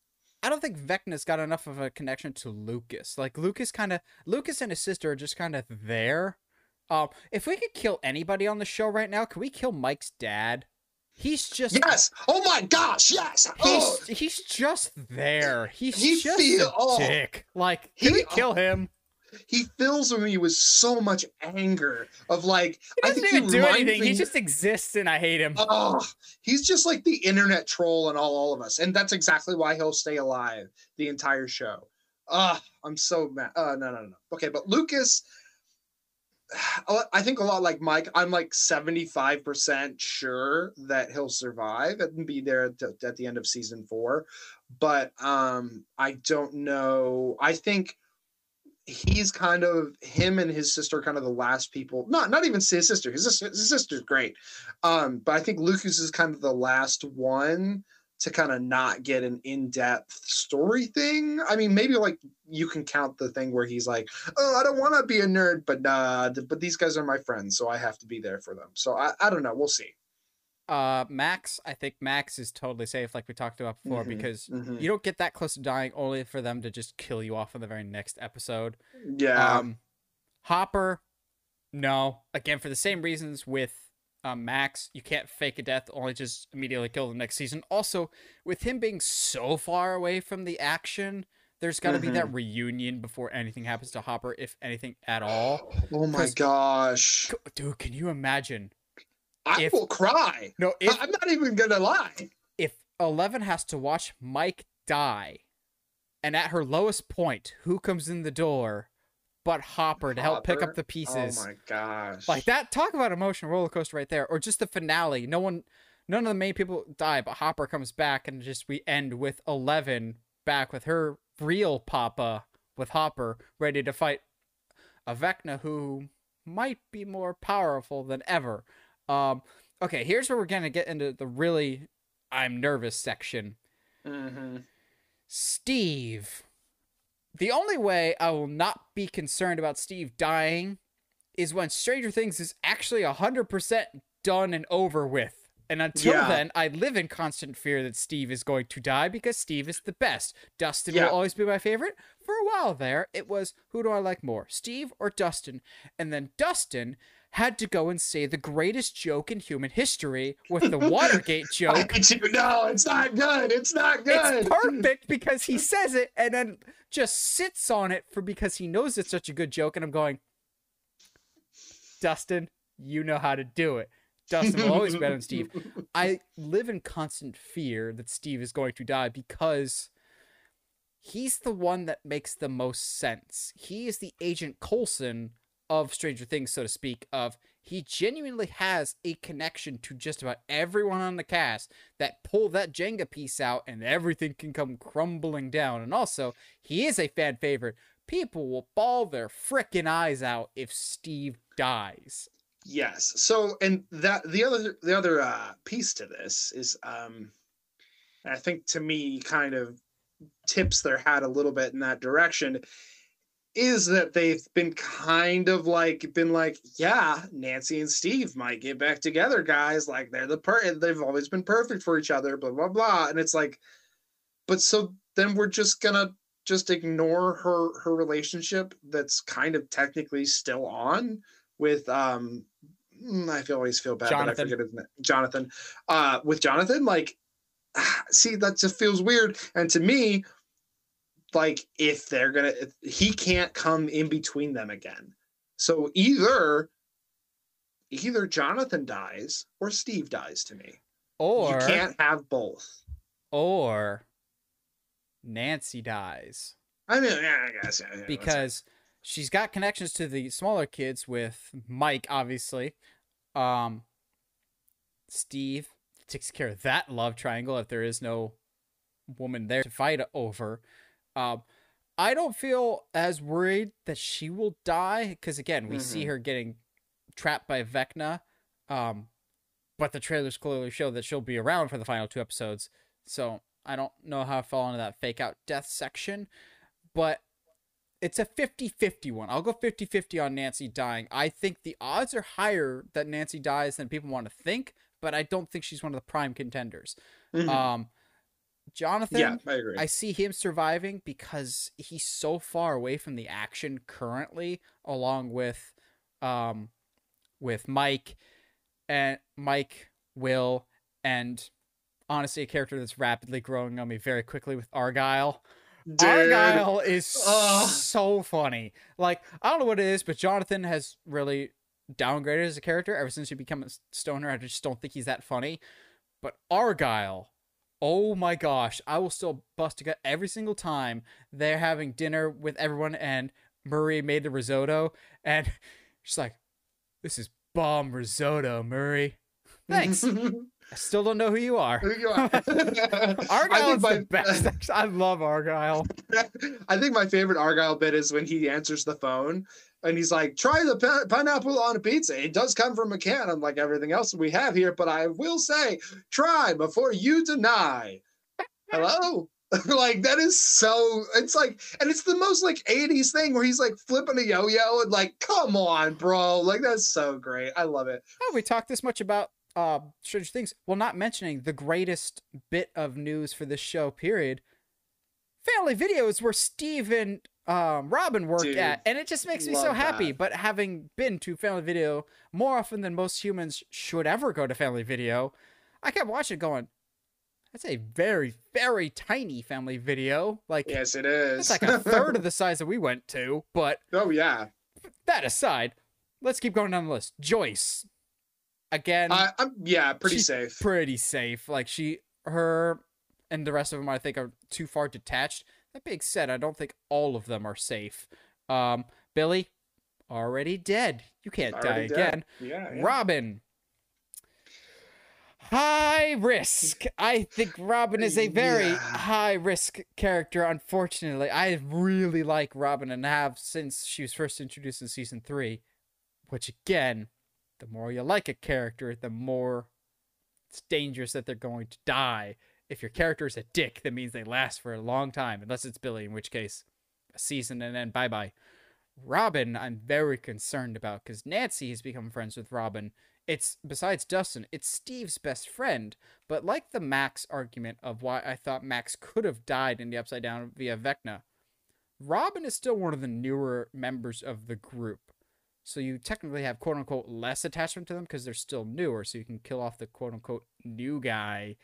I don't think Vecna's got enough of a connection to Lucas. Like Lucas kind of Lucas and his sister are just kind of there. Um, if we could kill anybody on the show right now, could we kill Mike's dad? He's just yes. Oh my gosh. Yes. Oh, He's he's just there. He's He just feel- a dick. Like, can He- we kill him? He fills me with so much anger. Of like, He I doesn't think even he do anything. me- He just exists, and I hate him. Oh, he's just like the internet troll and all, all of us. And that's exactly why he'll stay alive the entire show. Ah, I'm so mad. Uh, no, no, no. Okay, but Lucas, [SIGHS] I think a lot like Mike, I'm like 75% sure that he'll survive and be there at the, at the end of season four. But um, I don't know. I think he's kind of him and his sister kind of the last people not not even his sister his, his sister's great. Um but i think lucas is kind of the last one to kind of not get an in-depth story thing. I mean maybe like you can count the thing where he's like oh i don't want to be a nerd but th- but these guys are my friends so i have to be there for them. So i, I don't know we'll see Uh, Max, I think Max is totally safe, like we talked about before, Mhm, because mhm. you don't get that close to dying only for them to just kill you off in the very next episode. yeah Um, Hopper, No, again for the same reasons with um, Max, you can't fake a death, only just immediately kill them next season. Also, with him being so far away from the action, there's got to be Mm-hmm. that reunion before anything happens to Hopper, if anything at all. Oh my gosh. Dude, can you imagine I if- will cry. No, [LAUGHS] if I'm not even gonna lie. if Eleven has to watch Mike die, and at her lowest point, who comes in the door but Hopper to help pick up the oh pieces? Oh my gosh. Like that, talk about emotional roller coaster right there. Or just the finale. No one, none of the main people die, but Hopper comes back, and just we end with Eleven back with her real Papa with Hopper ready to fight a Vecna who might be more powerful than ever. Um, okay, here's where we're gonna get into the really I'm nervous section. hmm Steve. The only way I will not be concerned about Steve dying is when Stranger Things is actually 100% done and over with. And until Yeah. then, I live in constant fear that Steve is going to die because Steve is the best. Dustin Yeah. will always be my favorite. For a while there, it was who do I like more, Steve or Dustin? And then Dustin had to go and say the greatest joke in human history with the [LAUGHS] Watergate joke. No, it's not good. It's not good. It's perfect [LAUGHS] because he says it and then just sits on it for because he knows it's such a good joke. And I'm going, Dustin, you know how to do it. Dustin will always be better than Steve. I live in constant fear that Steve is going to die because he's the one that makes the most sense. He is the Agent Coulson of Stranger Things, so to speak, of he genuinely has a connection to just about everyone on the cast that pull that Jenga piece out and everything can come crumbling down. And also, he is a fan favorite. People will bawl their frickin' eyes out if Steve dies. Yes. So, and that the other the other uh, piece to this is, um, I think to me, kind of tips their hat a little bit in that direction. Is that they've been kind of like been like, yeah, Nancy and Steve might get back together, guys. Like they're the per they've always been perfect for each other, blah blah blah. And it's like, but so then we're just gonna just ignore her her relationship that's kind of technically still on with um mm, I feel always feel bad, Jonathan. but I forget his name. Jonathan. Uh with Jonathan, like [SIGHS] see, that just feels weird. And to me, like if they're gonna if, he can't come in between them again. So either either Jonathan dies or Steve dies to me. Or you can't have both. or Nancy dies. I mean, yeah, I guess yeah, yeah, because she's got connections to the smaller kids with Mike, obviously. Um, Steve takes care of that love triangle if there is no woman there to fight over. Um, I don't feel as worried that she will die because again, we see Mhm. her getting trapped by Vecna. Um, but the trailers clearly show that she'll be around for the final two episodes. So I don't know how I fall into that fake out death section, but it's a 50-50 one. I'll go 50-50 on Nancy dying. I think the odds are higher that Nancy dies than people want to think, but I don't think she's one of the prime contenders. Mhm. Um Jonathan, yeah, I agree. I see him surviving because he's so far away from the action currently, along with, um, with Mike, and Mike, Will, and honestly, a character that's rapidly growing on me very quickly with Argyle. Dude, Argyle is Ugh. so funny. Like I don't know what it is, but Jonathan has really downgraded as a character ever since he became a stoner. I just don't think he's that funny. But Argyle, oh my gosh, I will still bust a gut every single time they're having dinner with everyone and Murray made the risotto and [LAUGHS] she's like, "This is bomb risotto, Murray." Thanks. I [LAUGHS] still don't know who you are. Who you are. [LAUGHS] Argyle is my, the best. I love Argyle. I think my favorite Argyle bit is when he answers the phone and he's like, "Try the pi- pineapple on a pizza. It does come from a can, unlike everything else we have here. But I will say, try before you deny." Hello. [LAUGHS] like that is so it's like and it's the most like 80s thing where he's like flipping a yo-yo and like come on bro like that's so great i love it Oh, we talked this much about uh, Stranger Things. Well, not mentioning the greatest bit of news for this show. Period. Family videos where Steve and um, Robin worked Dude, at, and it just makes me so happy. that. But having been to Family Video more often than most humans should ever go to Family Video, I kept watching, going, "That's a very, very tiny Family Video. Like, Yes, it is. it's like a third of the [LAUGHS] size that we went to." But oh yeah. that aside, let's keep going down the list. Joyce, again, I, I'm yeah, pretty safe. pretty safe. Like she, her, and the rest of them, I think, are too far detached. That being said, I don't think all of them are safe. Um, Billy, already dead. You can't Already die dead. again. yeah, yeah. Robin, high risk. I think Robin is a very Yeah. high risk character. Unfortunately, I really like Robin and have since she was first introduced in season three. Which again, the more you like a character, the more it's dangerous that they're going to die. If your character is a dick, that means they last for a long time, unless it's Billy, in which case, a season and then bye bye. Robin, I'm very concerned about because Nancy has become friends with Robin. It's besides Dustin, it's Steve's best friend. But like the Max argument of why I thought Max could have died in the Upside Down via Vecna, Robin is still one of the newer members of the group. So you technically have quote unquote less attachment to them because they're still newer, so you can kill off the quote unquote new guy.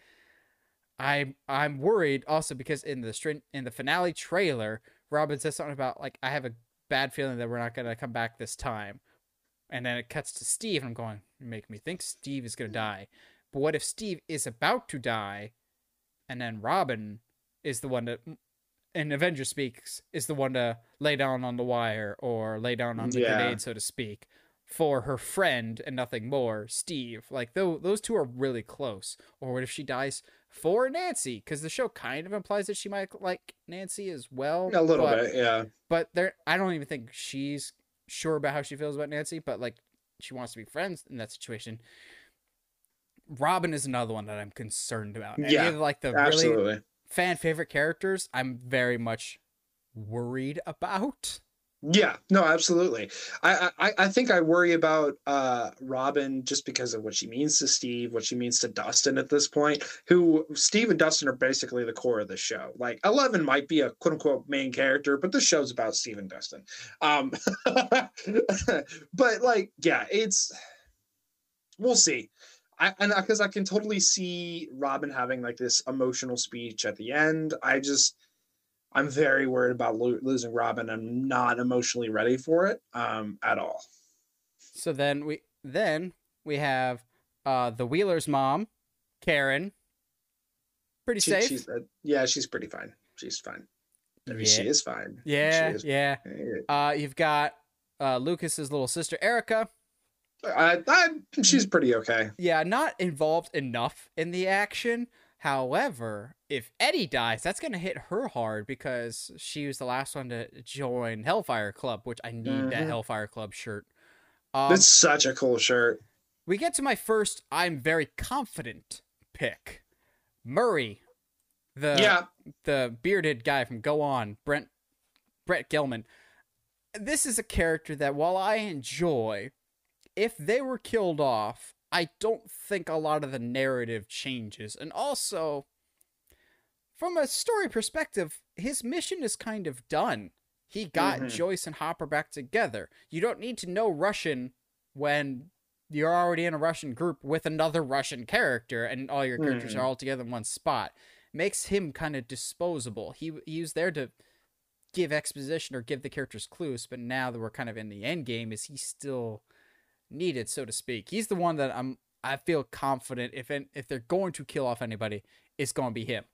I I'm worried also because in the string in the finale trailer, Robin says something about like I have a bad feeling that we're not gonna come back this time. And then it cuts to Steve, and I'm going, you make me think Steve is gonna die. But what if Steve is about to die, and then Robin is the one that in Avenger speaks is the one to lay down on the wire or lay down on the Yeah. grenade, so to speak, for her friend and nothing more, Steve. Like those those two are really close. Or what if she dies for Nancy? Because the show kind of implies that she might like Nancy as well. a little but, bit, yeah. But there, I don't even think she's sure about how she feels about Nancy. But like, she wants to be friends in that situation. Robin is another one that I'm concerned about. Any Yeah, of, like the really fan favorite characters, I'm very much worried about. Yeah, no, absolutely. I, I I think I worry about uh Robin just because of what she means to Steve, what she means to Dustin at this point. Who Steve and Dustin are basically the core of the show. Like Eleven might be a quote unquote main character, but the show's about Steve and Dustin. Um, [LAUGHS] but like, yeah, it's we'll see. I and because I can totally see Robin having like this emotional speech at the end. I just I'm very worried about lo- losing Robin. I'm not emotionally ready for it um, at all. So then we then we have uh the Wheeler's mom, Karen. Pretty She- safe. she's, uh, yeah, she's pretty fine. She's fine. I mean, She is fine. yeah, She is- yeah. Uh, you've got uh Lucas's little sister Erica. I, I, she's pretty okay. Yeah, not involved enough in the action. However, if Eddie dies, that's gonna hit her hard because she was the last one to join Hellfire Club, which I need that Mhm. Hellfire Club shirt. Um, That's such a cool shirt. we get to my first I'm very confident pick. Murray, the yeah, the bearded guy from Go On, Brent Brett Gelman. This is a character that while I enjoy, if they were killed off, I don't think a lot of the narrative changes. And also, from a story perspective, his mission is kind of done. He got Mhm. Joyce and Hopper back together. You don't need to know Russian when you're already in a Russian group with another Russian character and all your characters Mhm. are all together in one spot. Makes him kind of disposable. He he was there to give exposition or give the characters clues, but now that we're kind of in the end game, is he still needed, so to speak? He's the one that I'm I feel confident if if they're going to kill off anybody, it's going to be him.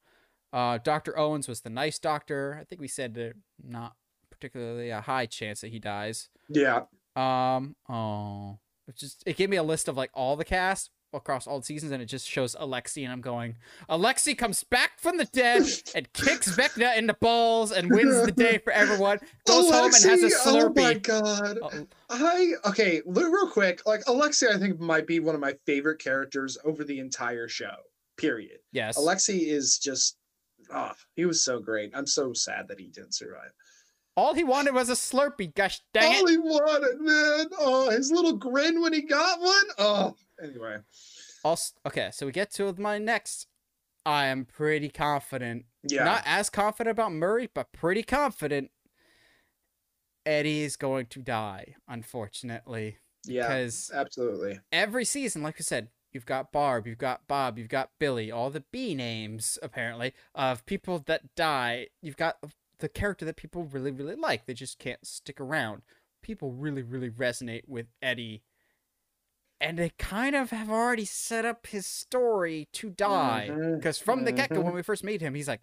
Uh, Doctor Owens was the nice doctor. I think we said that not particularly a high chance that he dies. yeah. Um, oh, it just it gave me a list of like all the cast across all the seasons, and it just shows Alexei, and I'm going, Alexei comes back from the dead and [LAUGHS] kicks Vecna in the balls and wins the day for everyone. Goes home and has a Alexei, Oh my Slurpee. god. Oh, I okay, real quick. Like Alexei, I think might be one of my favorite characters over the entire show. Period. yes. Alexei is just, oh, he was so great. I'm so sad that he didn't survive. All he wanted was a Slurpee. Gosh dang All it! he wanted, man. Oh, his little grin when he got one. Oh, anyway. Also, okay, so we get to my next. I am pretty confident Yeah. Not as confident about Murray, but pretty confident. Eddie is going to die, unfortunately. Yeah, Because absolutely. every season, like I said, you've got Barb, you've got Bob, you've got Billy, all the B names, apparently, of people that die. You've got the character that people really, really like. They just can't stick around. People really, really resonate with Eddie. And they kind of have already set up his story to die. Mm-hmm. Because from the get go, when mm-hmm. we first meet him, he's like,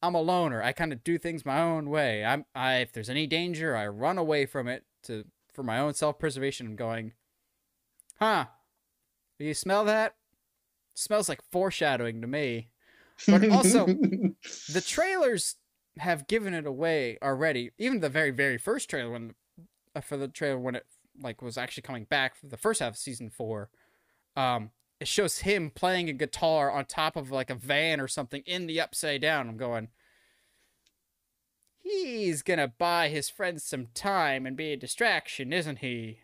I'm a loner. I kind of do things my own way. I'm I if there's any danger, I run away from it to for my own self preservation. I'm going, huh? Do you smell that? smells like foreshadowing to me. But also- [LAUGHS] The trailers have given it away already. Even the very very first trailer when uh, for the trailer when it like was actually coming back for the first half of season four, um, it shows him playing a guitar on top of like a van or something in the upside down. I'm going. He's gonna buy his friends some time and be a distraction, isn't he?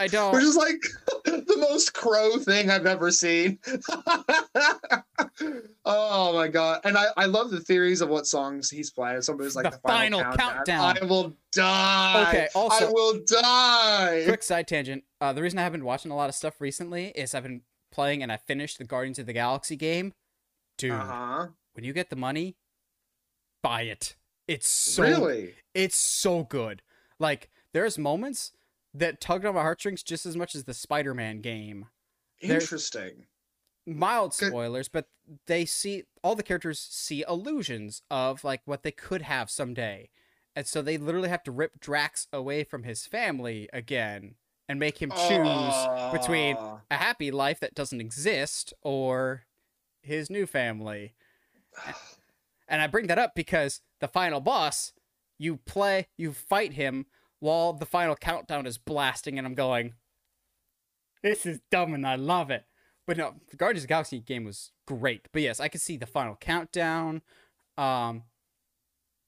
I don't. We're just like [LAUGHS] [LAUGHS] the most crow thing I've ever seen. [LAUGHS] oh my god! And I, I love the theories of what songs he's playing. Somebody's like The the, final, final countdown. countdown. I will die. Okay, also- I will die. quick side tangent. Uh, the reason I haven't been watching a lot of stuff recently is I've been playing and I finished the Guardians of the Galaxy game. Dude, Uh huh. when you get the money, buy it. It's so really? it's so good. Like there's moments that tugged on my heartstrings just as much as the Spider-Man game. Interesting. Mild Good. spoilers, but they see all the characters see illusions of like what they could have someday. And so they literally have to rip Drax away from his family again and make him choose between a happy life that doesn't exist or his new family. [SIGHS] And I bring that up because the final boss, you play, you fight him while the final countdown is blasting, and I'm going, this is dumb and I love it. But no, the Guardians of the Galaxy game was great. But yes, I could see the final countdown. Um,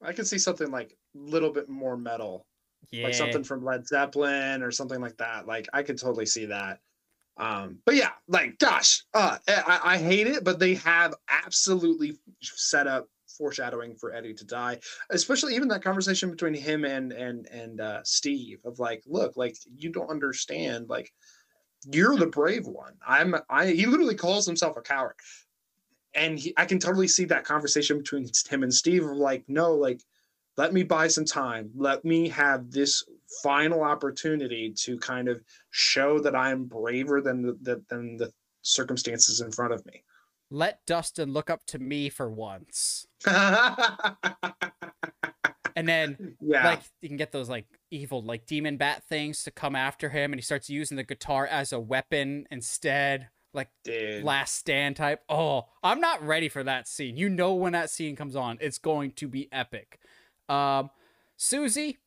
I could see something like a little bit more metal. yeah, like something from Led Zeppelin or something like that. Like I could totally see that. Um, but yeah, like gosh, uh, I, I hate it, but they have absolutely set up foreshadowing for Eddie to die, especially even that conversation between him and and and uh, Steve of like, look, like you don't understand, like you're the brave one. I'm I. He literally calls himself a coward, and he, I can totally see that conversation between him and Steve of like, no, like let me buy some time let me have this final opportunity to kind of show that i'm braver than the, the than the circumstances in front of me let Dustin look up to me for once. [LAUGHS] And then yeah. like you can get those like evil like demon bat things to come after him and he starts using the guitar as a weapon instead like dude. last stand type. Oh i'm not ready for that scene. You know when that scene comes on. It's going to be epic. Um suzie?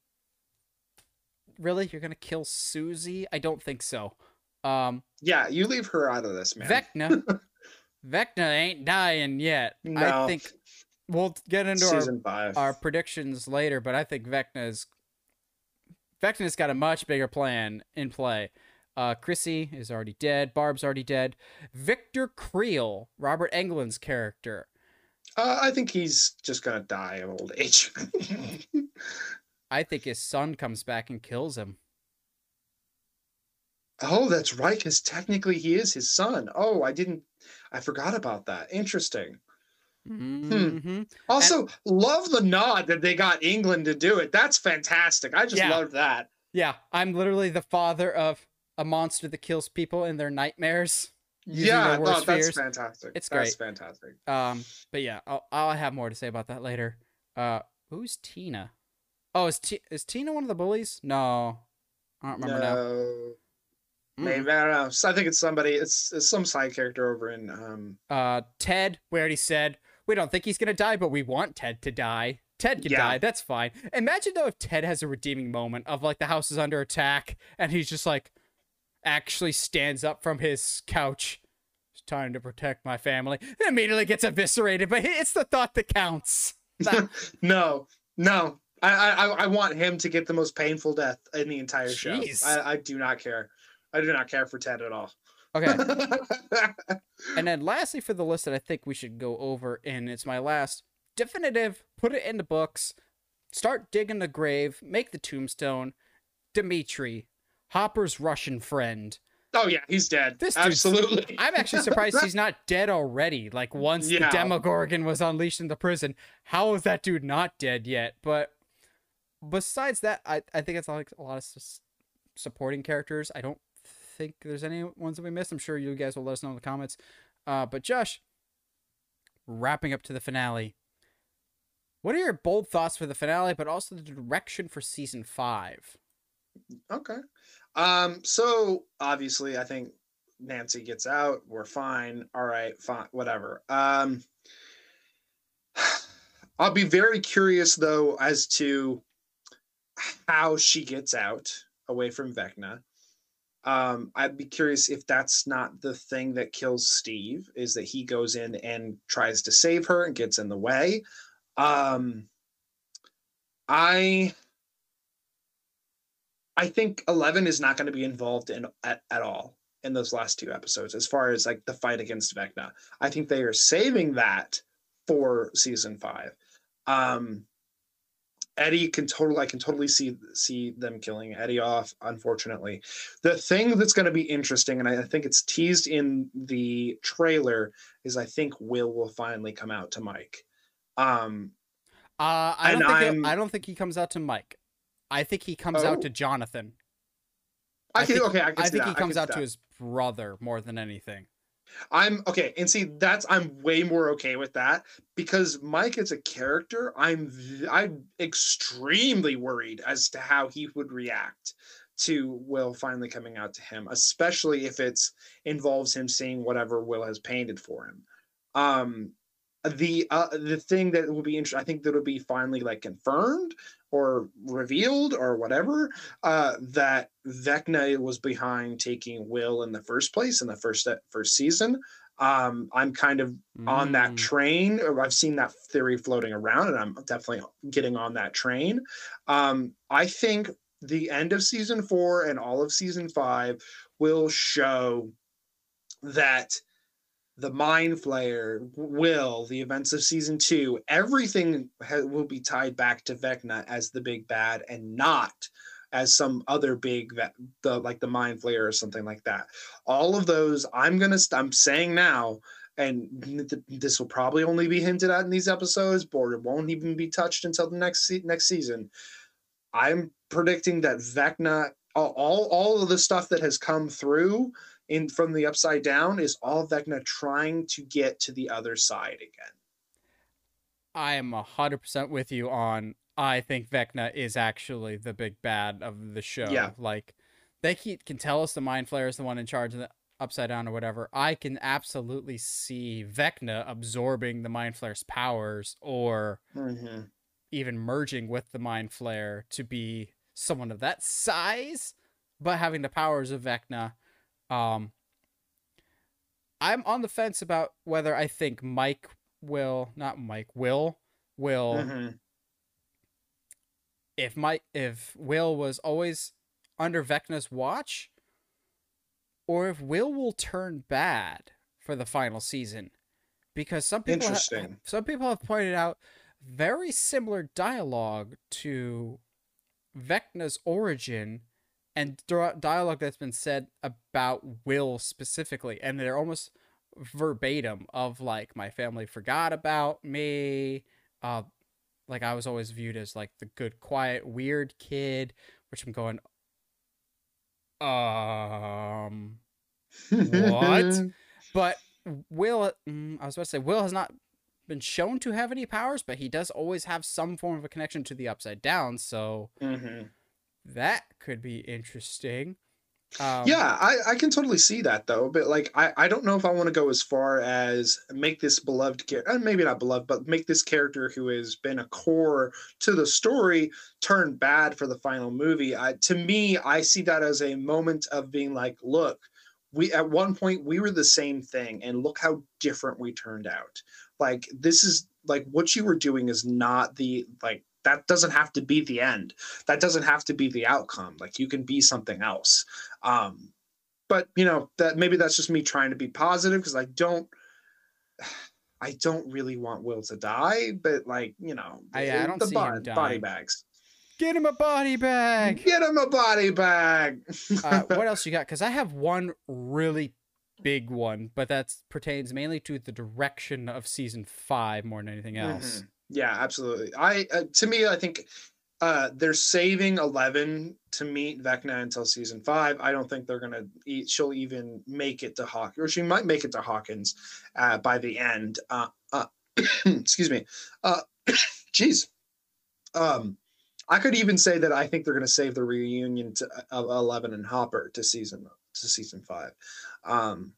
Really? You're gonna kill suzie? I don't think so. Um yeah you leave her out of this man. Vecna [LAUGHS] vecna ain't dying yet i think we'll get into our five our predictions later, but I think Vecna's Vecna's got a much bigger plan in play. Uh, Chrissy is already dead. Barb's already dead. Victor Creel, Robert Englund's character. uh, i think he's just gonna die of old age [LAUGHS] I think his son comes back and kills him. oh that's right because technically he is his son oh i didn't i forgot about that interesting hmm also love the nod that they got Englund to do it that's fantastic i just Yeah. loved that Yeah, I'm literally the father of a monster that kills people in their nightmares. yeah, their no, that's fantastic. It's That's fantastic. Um, but yeah, I'll, I'll have more to say about that later. Uh, who's Tina? Oh, is T- is Tina one of the bullies? No, I don't remember now. No, Mm. I don't know. So I think it's somebody. It's, it's some side character over in. Um, Uh, Ted, we already said we don't think he's gonna die, but we want Ted to die. Ted can Yeah. die. That's fine. Imagine though if Ted has a redeeming moment of like the house is under attack and he's just like actually stands up from his couch. It's time to protect my family. Then immediately gets eviscerated, but it's the thought that counts. [LAUGHS] No, no. I, I I want him to get the most painful death in the entire show. I, I do not care. I do not care for Ted at all. okay. [LAUGHS] And then lastly for the list that I think we should go over, and it's my last definitive, put it in the books. start digging the grave, make the tombstone. Dimitri, Hopper's Russian friend. Oh yeah, he's dead. This absolutely. [LAUGHS] I'm actually surprised he's not dead already. Like once Yeah. the Demogorgon was unleashed in the prison, how is that dude not dead yet? But besides that, I I think it's like a lot of s- supporting characters. I don't think there's any ones that we missed. I'm sure you guys will let us know in the comments. Uh, but Josh, wrapping up to the finale. What are your bold thoughts for the finale, but also the direction for season five? Okay. Um, so obviously I think Nancy gets out, we're fine. All right, fine, whatever. Um [SIGHS] I'll be very curious though as to how she gets out away from Vecna. Um, I'd be curious if that's not the thing that kills Steve, is that he goes in and tries to save her and gets in the way. Um I I think Eleven is not going to be involved in at, at all in those last two episodes as far as like the fight against Vecna. I think they are saving that for season five. Um Eddie can totally I can totally see see them killing Eddie off, unfortunately. The thing that's going to be interesting, and I, I think it's teased in the trailer, is I think Will will finally come out to Mike. Um Uh, I don't think he'll- I'm- don't think he comes out to Mike. I think he comes Oh. out to Jonathan. I, I can think- okay, I I think that. he comes out to his brother more than anything. I'm okay, and see that's I'm way more okay with that because Mike as a character, I'm I'm extremely worried as to how he would react to Will finally coming out to him, especially if it's involves him seeing whatever Will has painted for him. Um, the uh, the thing that will be interesting, I think that will be finally like confirmed or revealed or whatever uh, that Vecna was behind taking Will in the first place in the first first season. Um, I'm kind of on that Mm. train. or I've seen that theory floating around, and I'm definitely getting on that train. Um, I think the end of season four and all of season five will show that the mind flayer will the events of season two everything ha- will be tied back to vecna as the big bad and not as some other big the like the mind flayer or something like that. All of those i'm gonna i'm saying now and th- this will probably only be hinted at in these episodes or it won't even be touched until the next se- next season. I'm predicting that vecna all all of the stuff that has come through in from the upside down is all Vecna trying to get to the other side again. I am hundred percent with you on. I think Vecna is actually the big bad of the show. Yeah. Like they keep, can tell us the Mind Flayer is the one in charge of the Upside Down or whatever. I can absolutely see Vecna absorbing the Mind Flayer's powers or Mm-hmm. even merging with the Mind Flayer to be someone of that size, but having the powers of Vecna. Um, I'm on the fence about whether I think Mike will, not Mike, Will, will, Mm-hmm. if Mike, if Will was always under Vecna's watch, or if Will will turn bad for the final season, because some people, Interesting. some people have pointed out very similar dialogue to Vecna's origin and dialogue that's been said about Will specifically, and they're almost verbatim of like my family forgot about me. Uh, like I was always viewed as like the good, quiet, weird kid, which I'm going. Um, What? [LAUGHS] but Will, mm, I was about to say, Will has not been shown to have any powers, but he does always have some form of a connection to the Upside Down, so hmm that could be interesting. Um, yeah, I, I can totally see that though, but like I, I don't know if I want to go as far as make this beloved character, and maybe not beloved, but make this character who has been a core to the story turn bad for the final movie. I, to me, I see that as a moment of being like, look, we at one point we were the same thing, and look how different we turned out. Like this is like what you were doing is not the like that doesn't have to be the end that doesn't have to be the outcome like you can be something else um but you know that maybe that's just me trying to be positive because i don't [SIGHS] I don't really want Will to die, but like you know, I, I don't the see bo- him dying. body bags. Get him a body bag. Get him a body bag. [LAUGHS] uh, what [LAUGHS] else you got? Because I have one really big one, but that pertains mainly to the direction of season five more than anything else. Mhm. Yeah, absolutely. I uh, to me, I think uh, they're saving Eleven to meet Vecna until season five. I don't think they're gonna. Eat, she'll even make it to Hawk, or she might make it to Hawkins uh, by the end. Uh, uh, [COUGHS] excuse me. Uh, [COUGHS] jeez. Um, I could even say that I think they're gonna save the reunion to, of Eleven and Hopper to season to season five, um,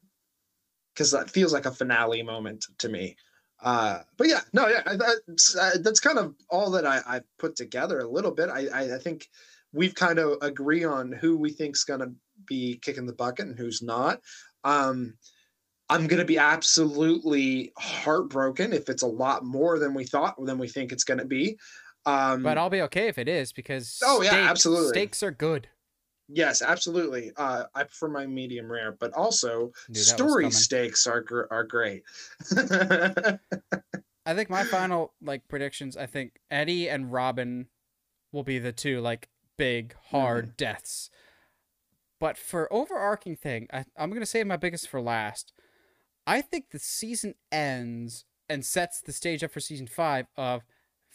because that feels like a finale moment to me. Uh, but yeah, no, yeah, that's uh, that's kind of all that I, I put together a little bit. I, I think we've kind of agree on who we think's gonna be kicking the bucket and who's not. Um, I'm gonna be absolutely heartbroken if it's a lot more than we thought than we think it's gonna be. Um, But I'll be okay if it is because Oh, yeah, steak- absolutely. stakes are good. Yes, absolutely. Uh, I prefer my medium rare, but also story steaks are gr- are great. [LAUGHS] I think my final like predictions. I think Eddie and Robin will be the two like big hard Mm-hmm. deaths. But for overarching thing, I, I'm gonna save my biggest for last. I think the season ends and sets the stage up for season five of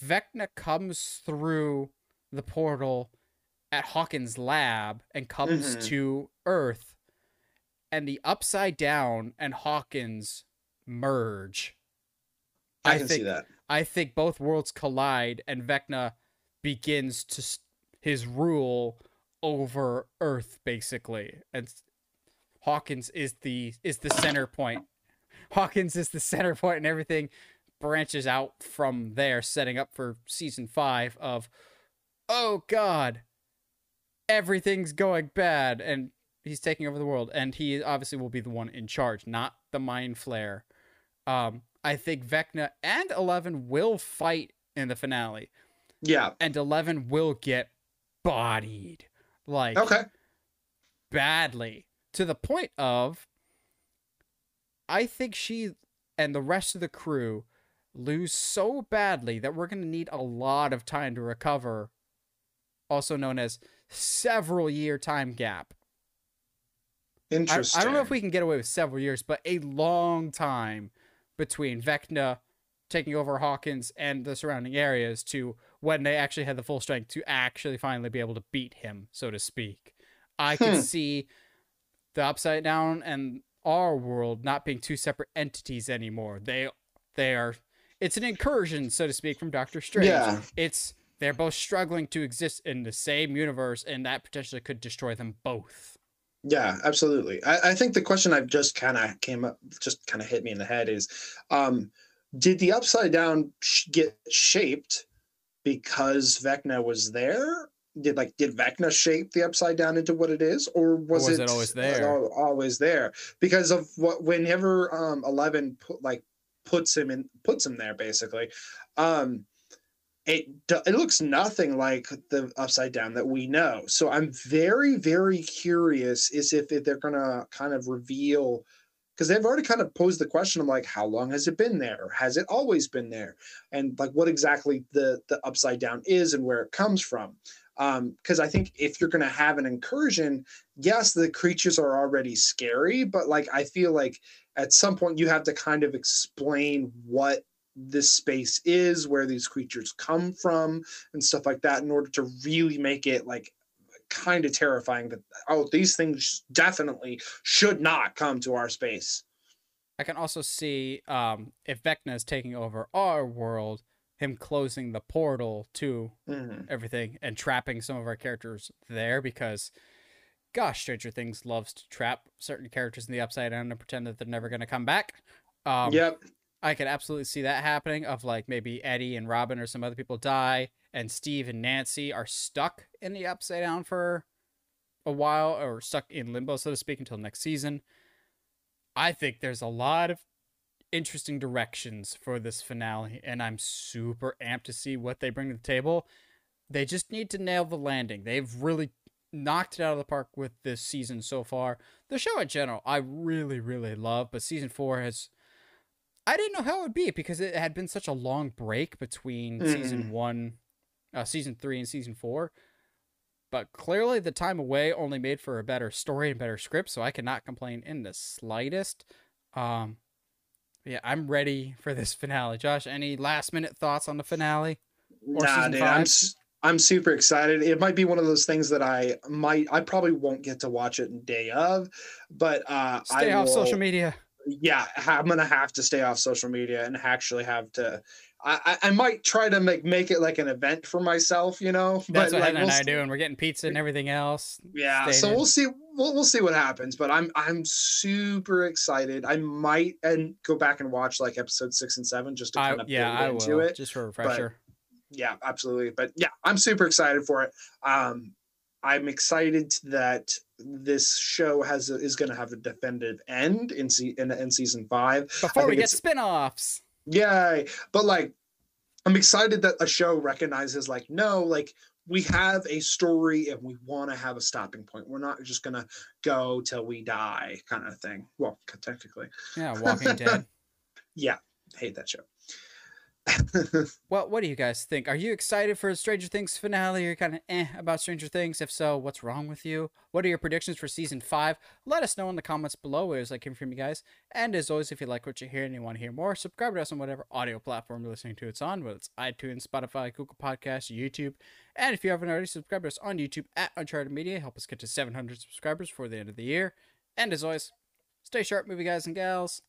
Vecna comes through the portal at Hawkins' lab and comes Mhm. to Earth, and the Upside Down and Hawkins merge. I, I can think see that. I think both worlds collide and Vecna begins to s- his rule over Earth basically. And Hawkins is the is the center point. [LAUGHS] Hawkins is the center point and everything branches out from there setting up for season 5 of oh god everything's going bad and he's taking over the world and he obviously will be the one in charge not the mind flayer um i think vecna and 11 will fight in the finale Yeah. and 11 will get bodied like Okay. badly to the point of I think she and the rest of the crew lose so badly that we're going to need a lot of time to recover also known as several year time gap. Interesting. I don't know if we can get away with several years, but a long time between Vecna taking over Hawkins and the surrounding areas to when they actually had the full strength to actually finally be able to beat him, so to speak. I Hmm. see the Upside Down and our world not being two separate entities anymore. They they are it's an incursion, so to speak, from Doctor Strange. Yeah. It's they're both struggling to exist in the same universe, and that potentially could destroy them both. Yeah, absolutely. I, I think the question I've just kind of came up, just kind of hit me in the head is, um, did the upside down sh- get shaped because Vecna was there? Did like did Vecna shape the upside down into what it is, or was, was it always there? al- always there because of what? Whenever um, Eleven put like puts him in, puts him there basically. Um, it it looks nothing like the upside down that we know. So I'm very very curious is if it- they're gonna kind of reveal because they've already kind of posed the question of like how long has it been there? Has it always been there? And like what exactly the the upside down is and where it comes from. Um, because I think if you're gonna have an incursion, yes, the creatures are already scary, but like I feel like at some point you have to kind of explain what this space is, where these creatures come from, and stuff like that, in order to really make it like kind of terrifying that oh, these things definitely should not come to our space. I can also see um, if Vecna is taking over our world, him closing the portal to Mhm. everything and trapping some of our characters there because, gosh, Stranger Things loves to trap certain characters in the Upside Down and pretend that they're never going to come back. Um, yep. I could absolutely see that happening. Of like maybe Eddie and Robin or some other people die, and Steve and Nancy are stuck in the Upside Down for a while, or stuck in limbo, so to speak, until next season. I think there's a lot of interesting directions for this finale, and I'm super amped to see what they bring to the table. They just need to nail the landing. They've really knocked it out of the park with this season so far. The show in general, I really, really love, but season four has I didn't know how it would be because it had been such a long break between Mm. season one, uh, season three, and season four. But clearly, the time away only made for a better story and better script, so I cannot complain in the slightest. Um, yeah, I'm ready for this finale. Josh, any last minute thoughts on the finale? Or nah, dude, five? I'm I'm super excited. It might be one of those things that I might I probably won't get to watch it day of, but uh, Stay I off will, social media. Yeah, I'm gonna have to stay off social media and actually have to. I, I I might try to make make it like an event for myself, you know. That's what like, Hannah and we'll I s- do, and we're getting pizza and everything else. Yeah, Staying so we'll see. We'll, we'll see what happens. But I'm I'm super excited. I might and go back and watch like episode six and seven just to I, kind of yeah, I into will it. just for a refresher. yeah absolutely but yeah i'm super excited for it um i'm excited that this show has a, is going to have a definitive end in, se- in in season five. Before we get spin-offs. yay. But like i'm excited that a show recognizes like no like we have a story and we want to have a stopping point. We're not just going to go till we die kind of thing. Well technically. Yeah, Walking [LAUGHS] Dead. yeah. Hate that show [LAUGHS] Well, what do you guys think? Are you excited for Stranger Things finale? Or kind of eh about Stranger Things? If so, what's wrong with you? What are your predictions for season five? Let us know in the comments below. It was like hearing from you guys. And as always, if you like what you hear and you want to hear more, subscribe to us on whatever audio platform you're listening to it's on, whether it's iTunes, Spotify, Google Podcasts, YouTube. And if you haven't already, subscribe to us on YouTube at Uncharted Media. Help us get to 700 subscribers before the end of the year. And as always, stay sharp, movie guys and gals.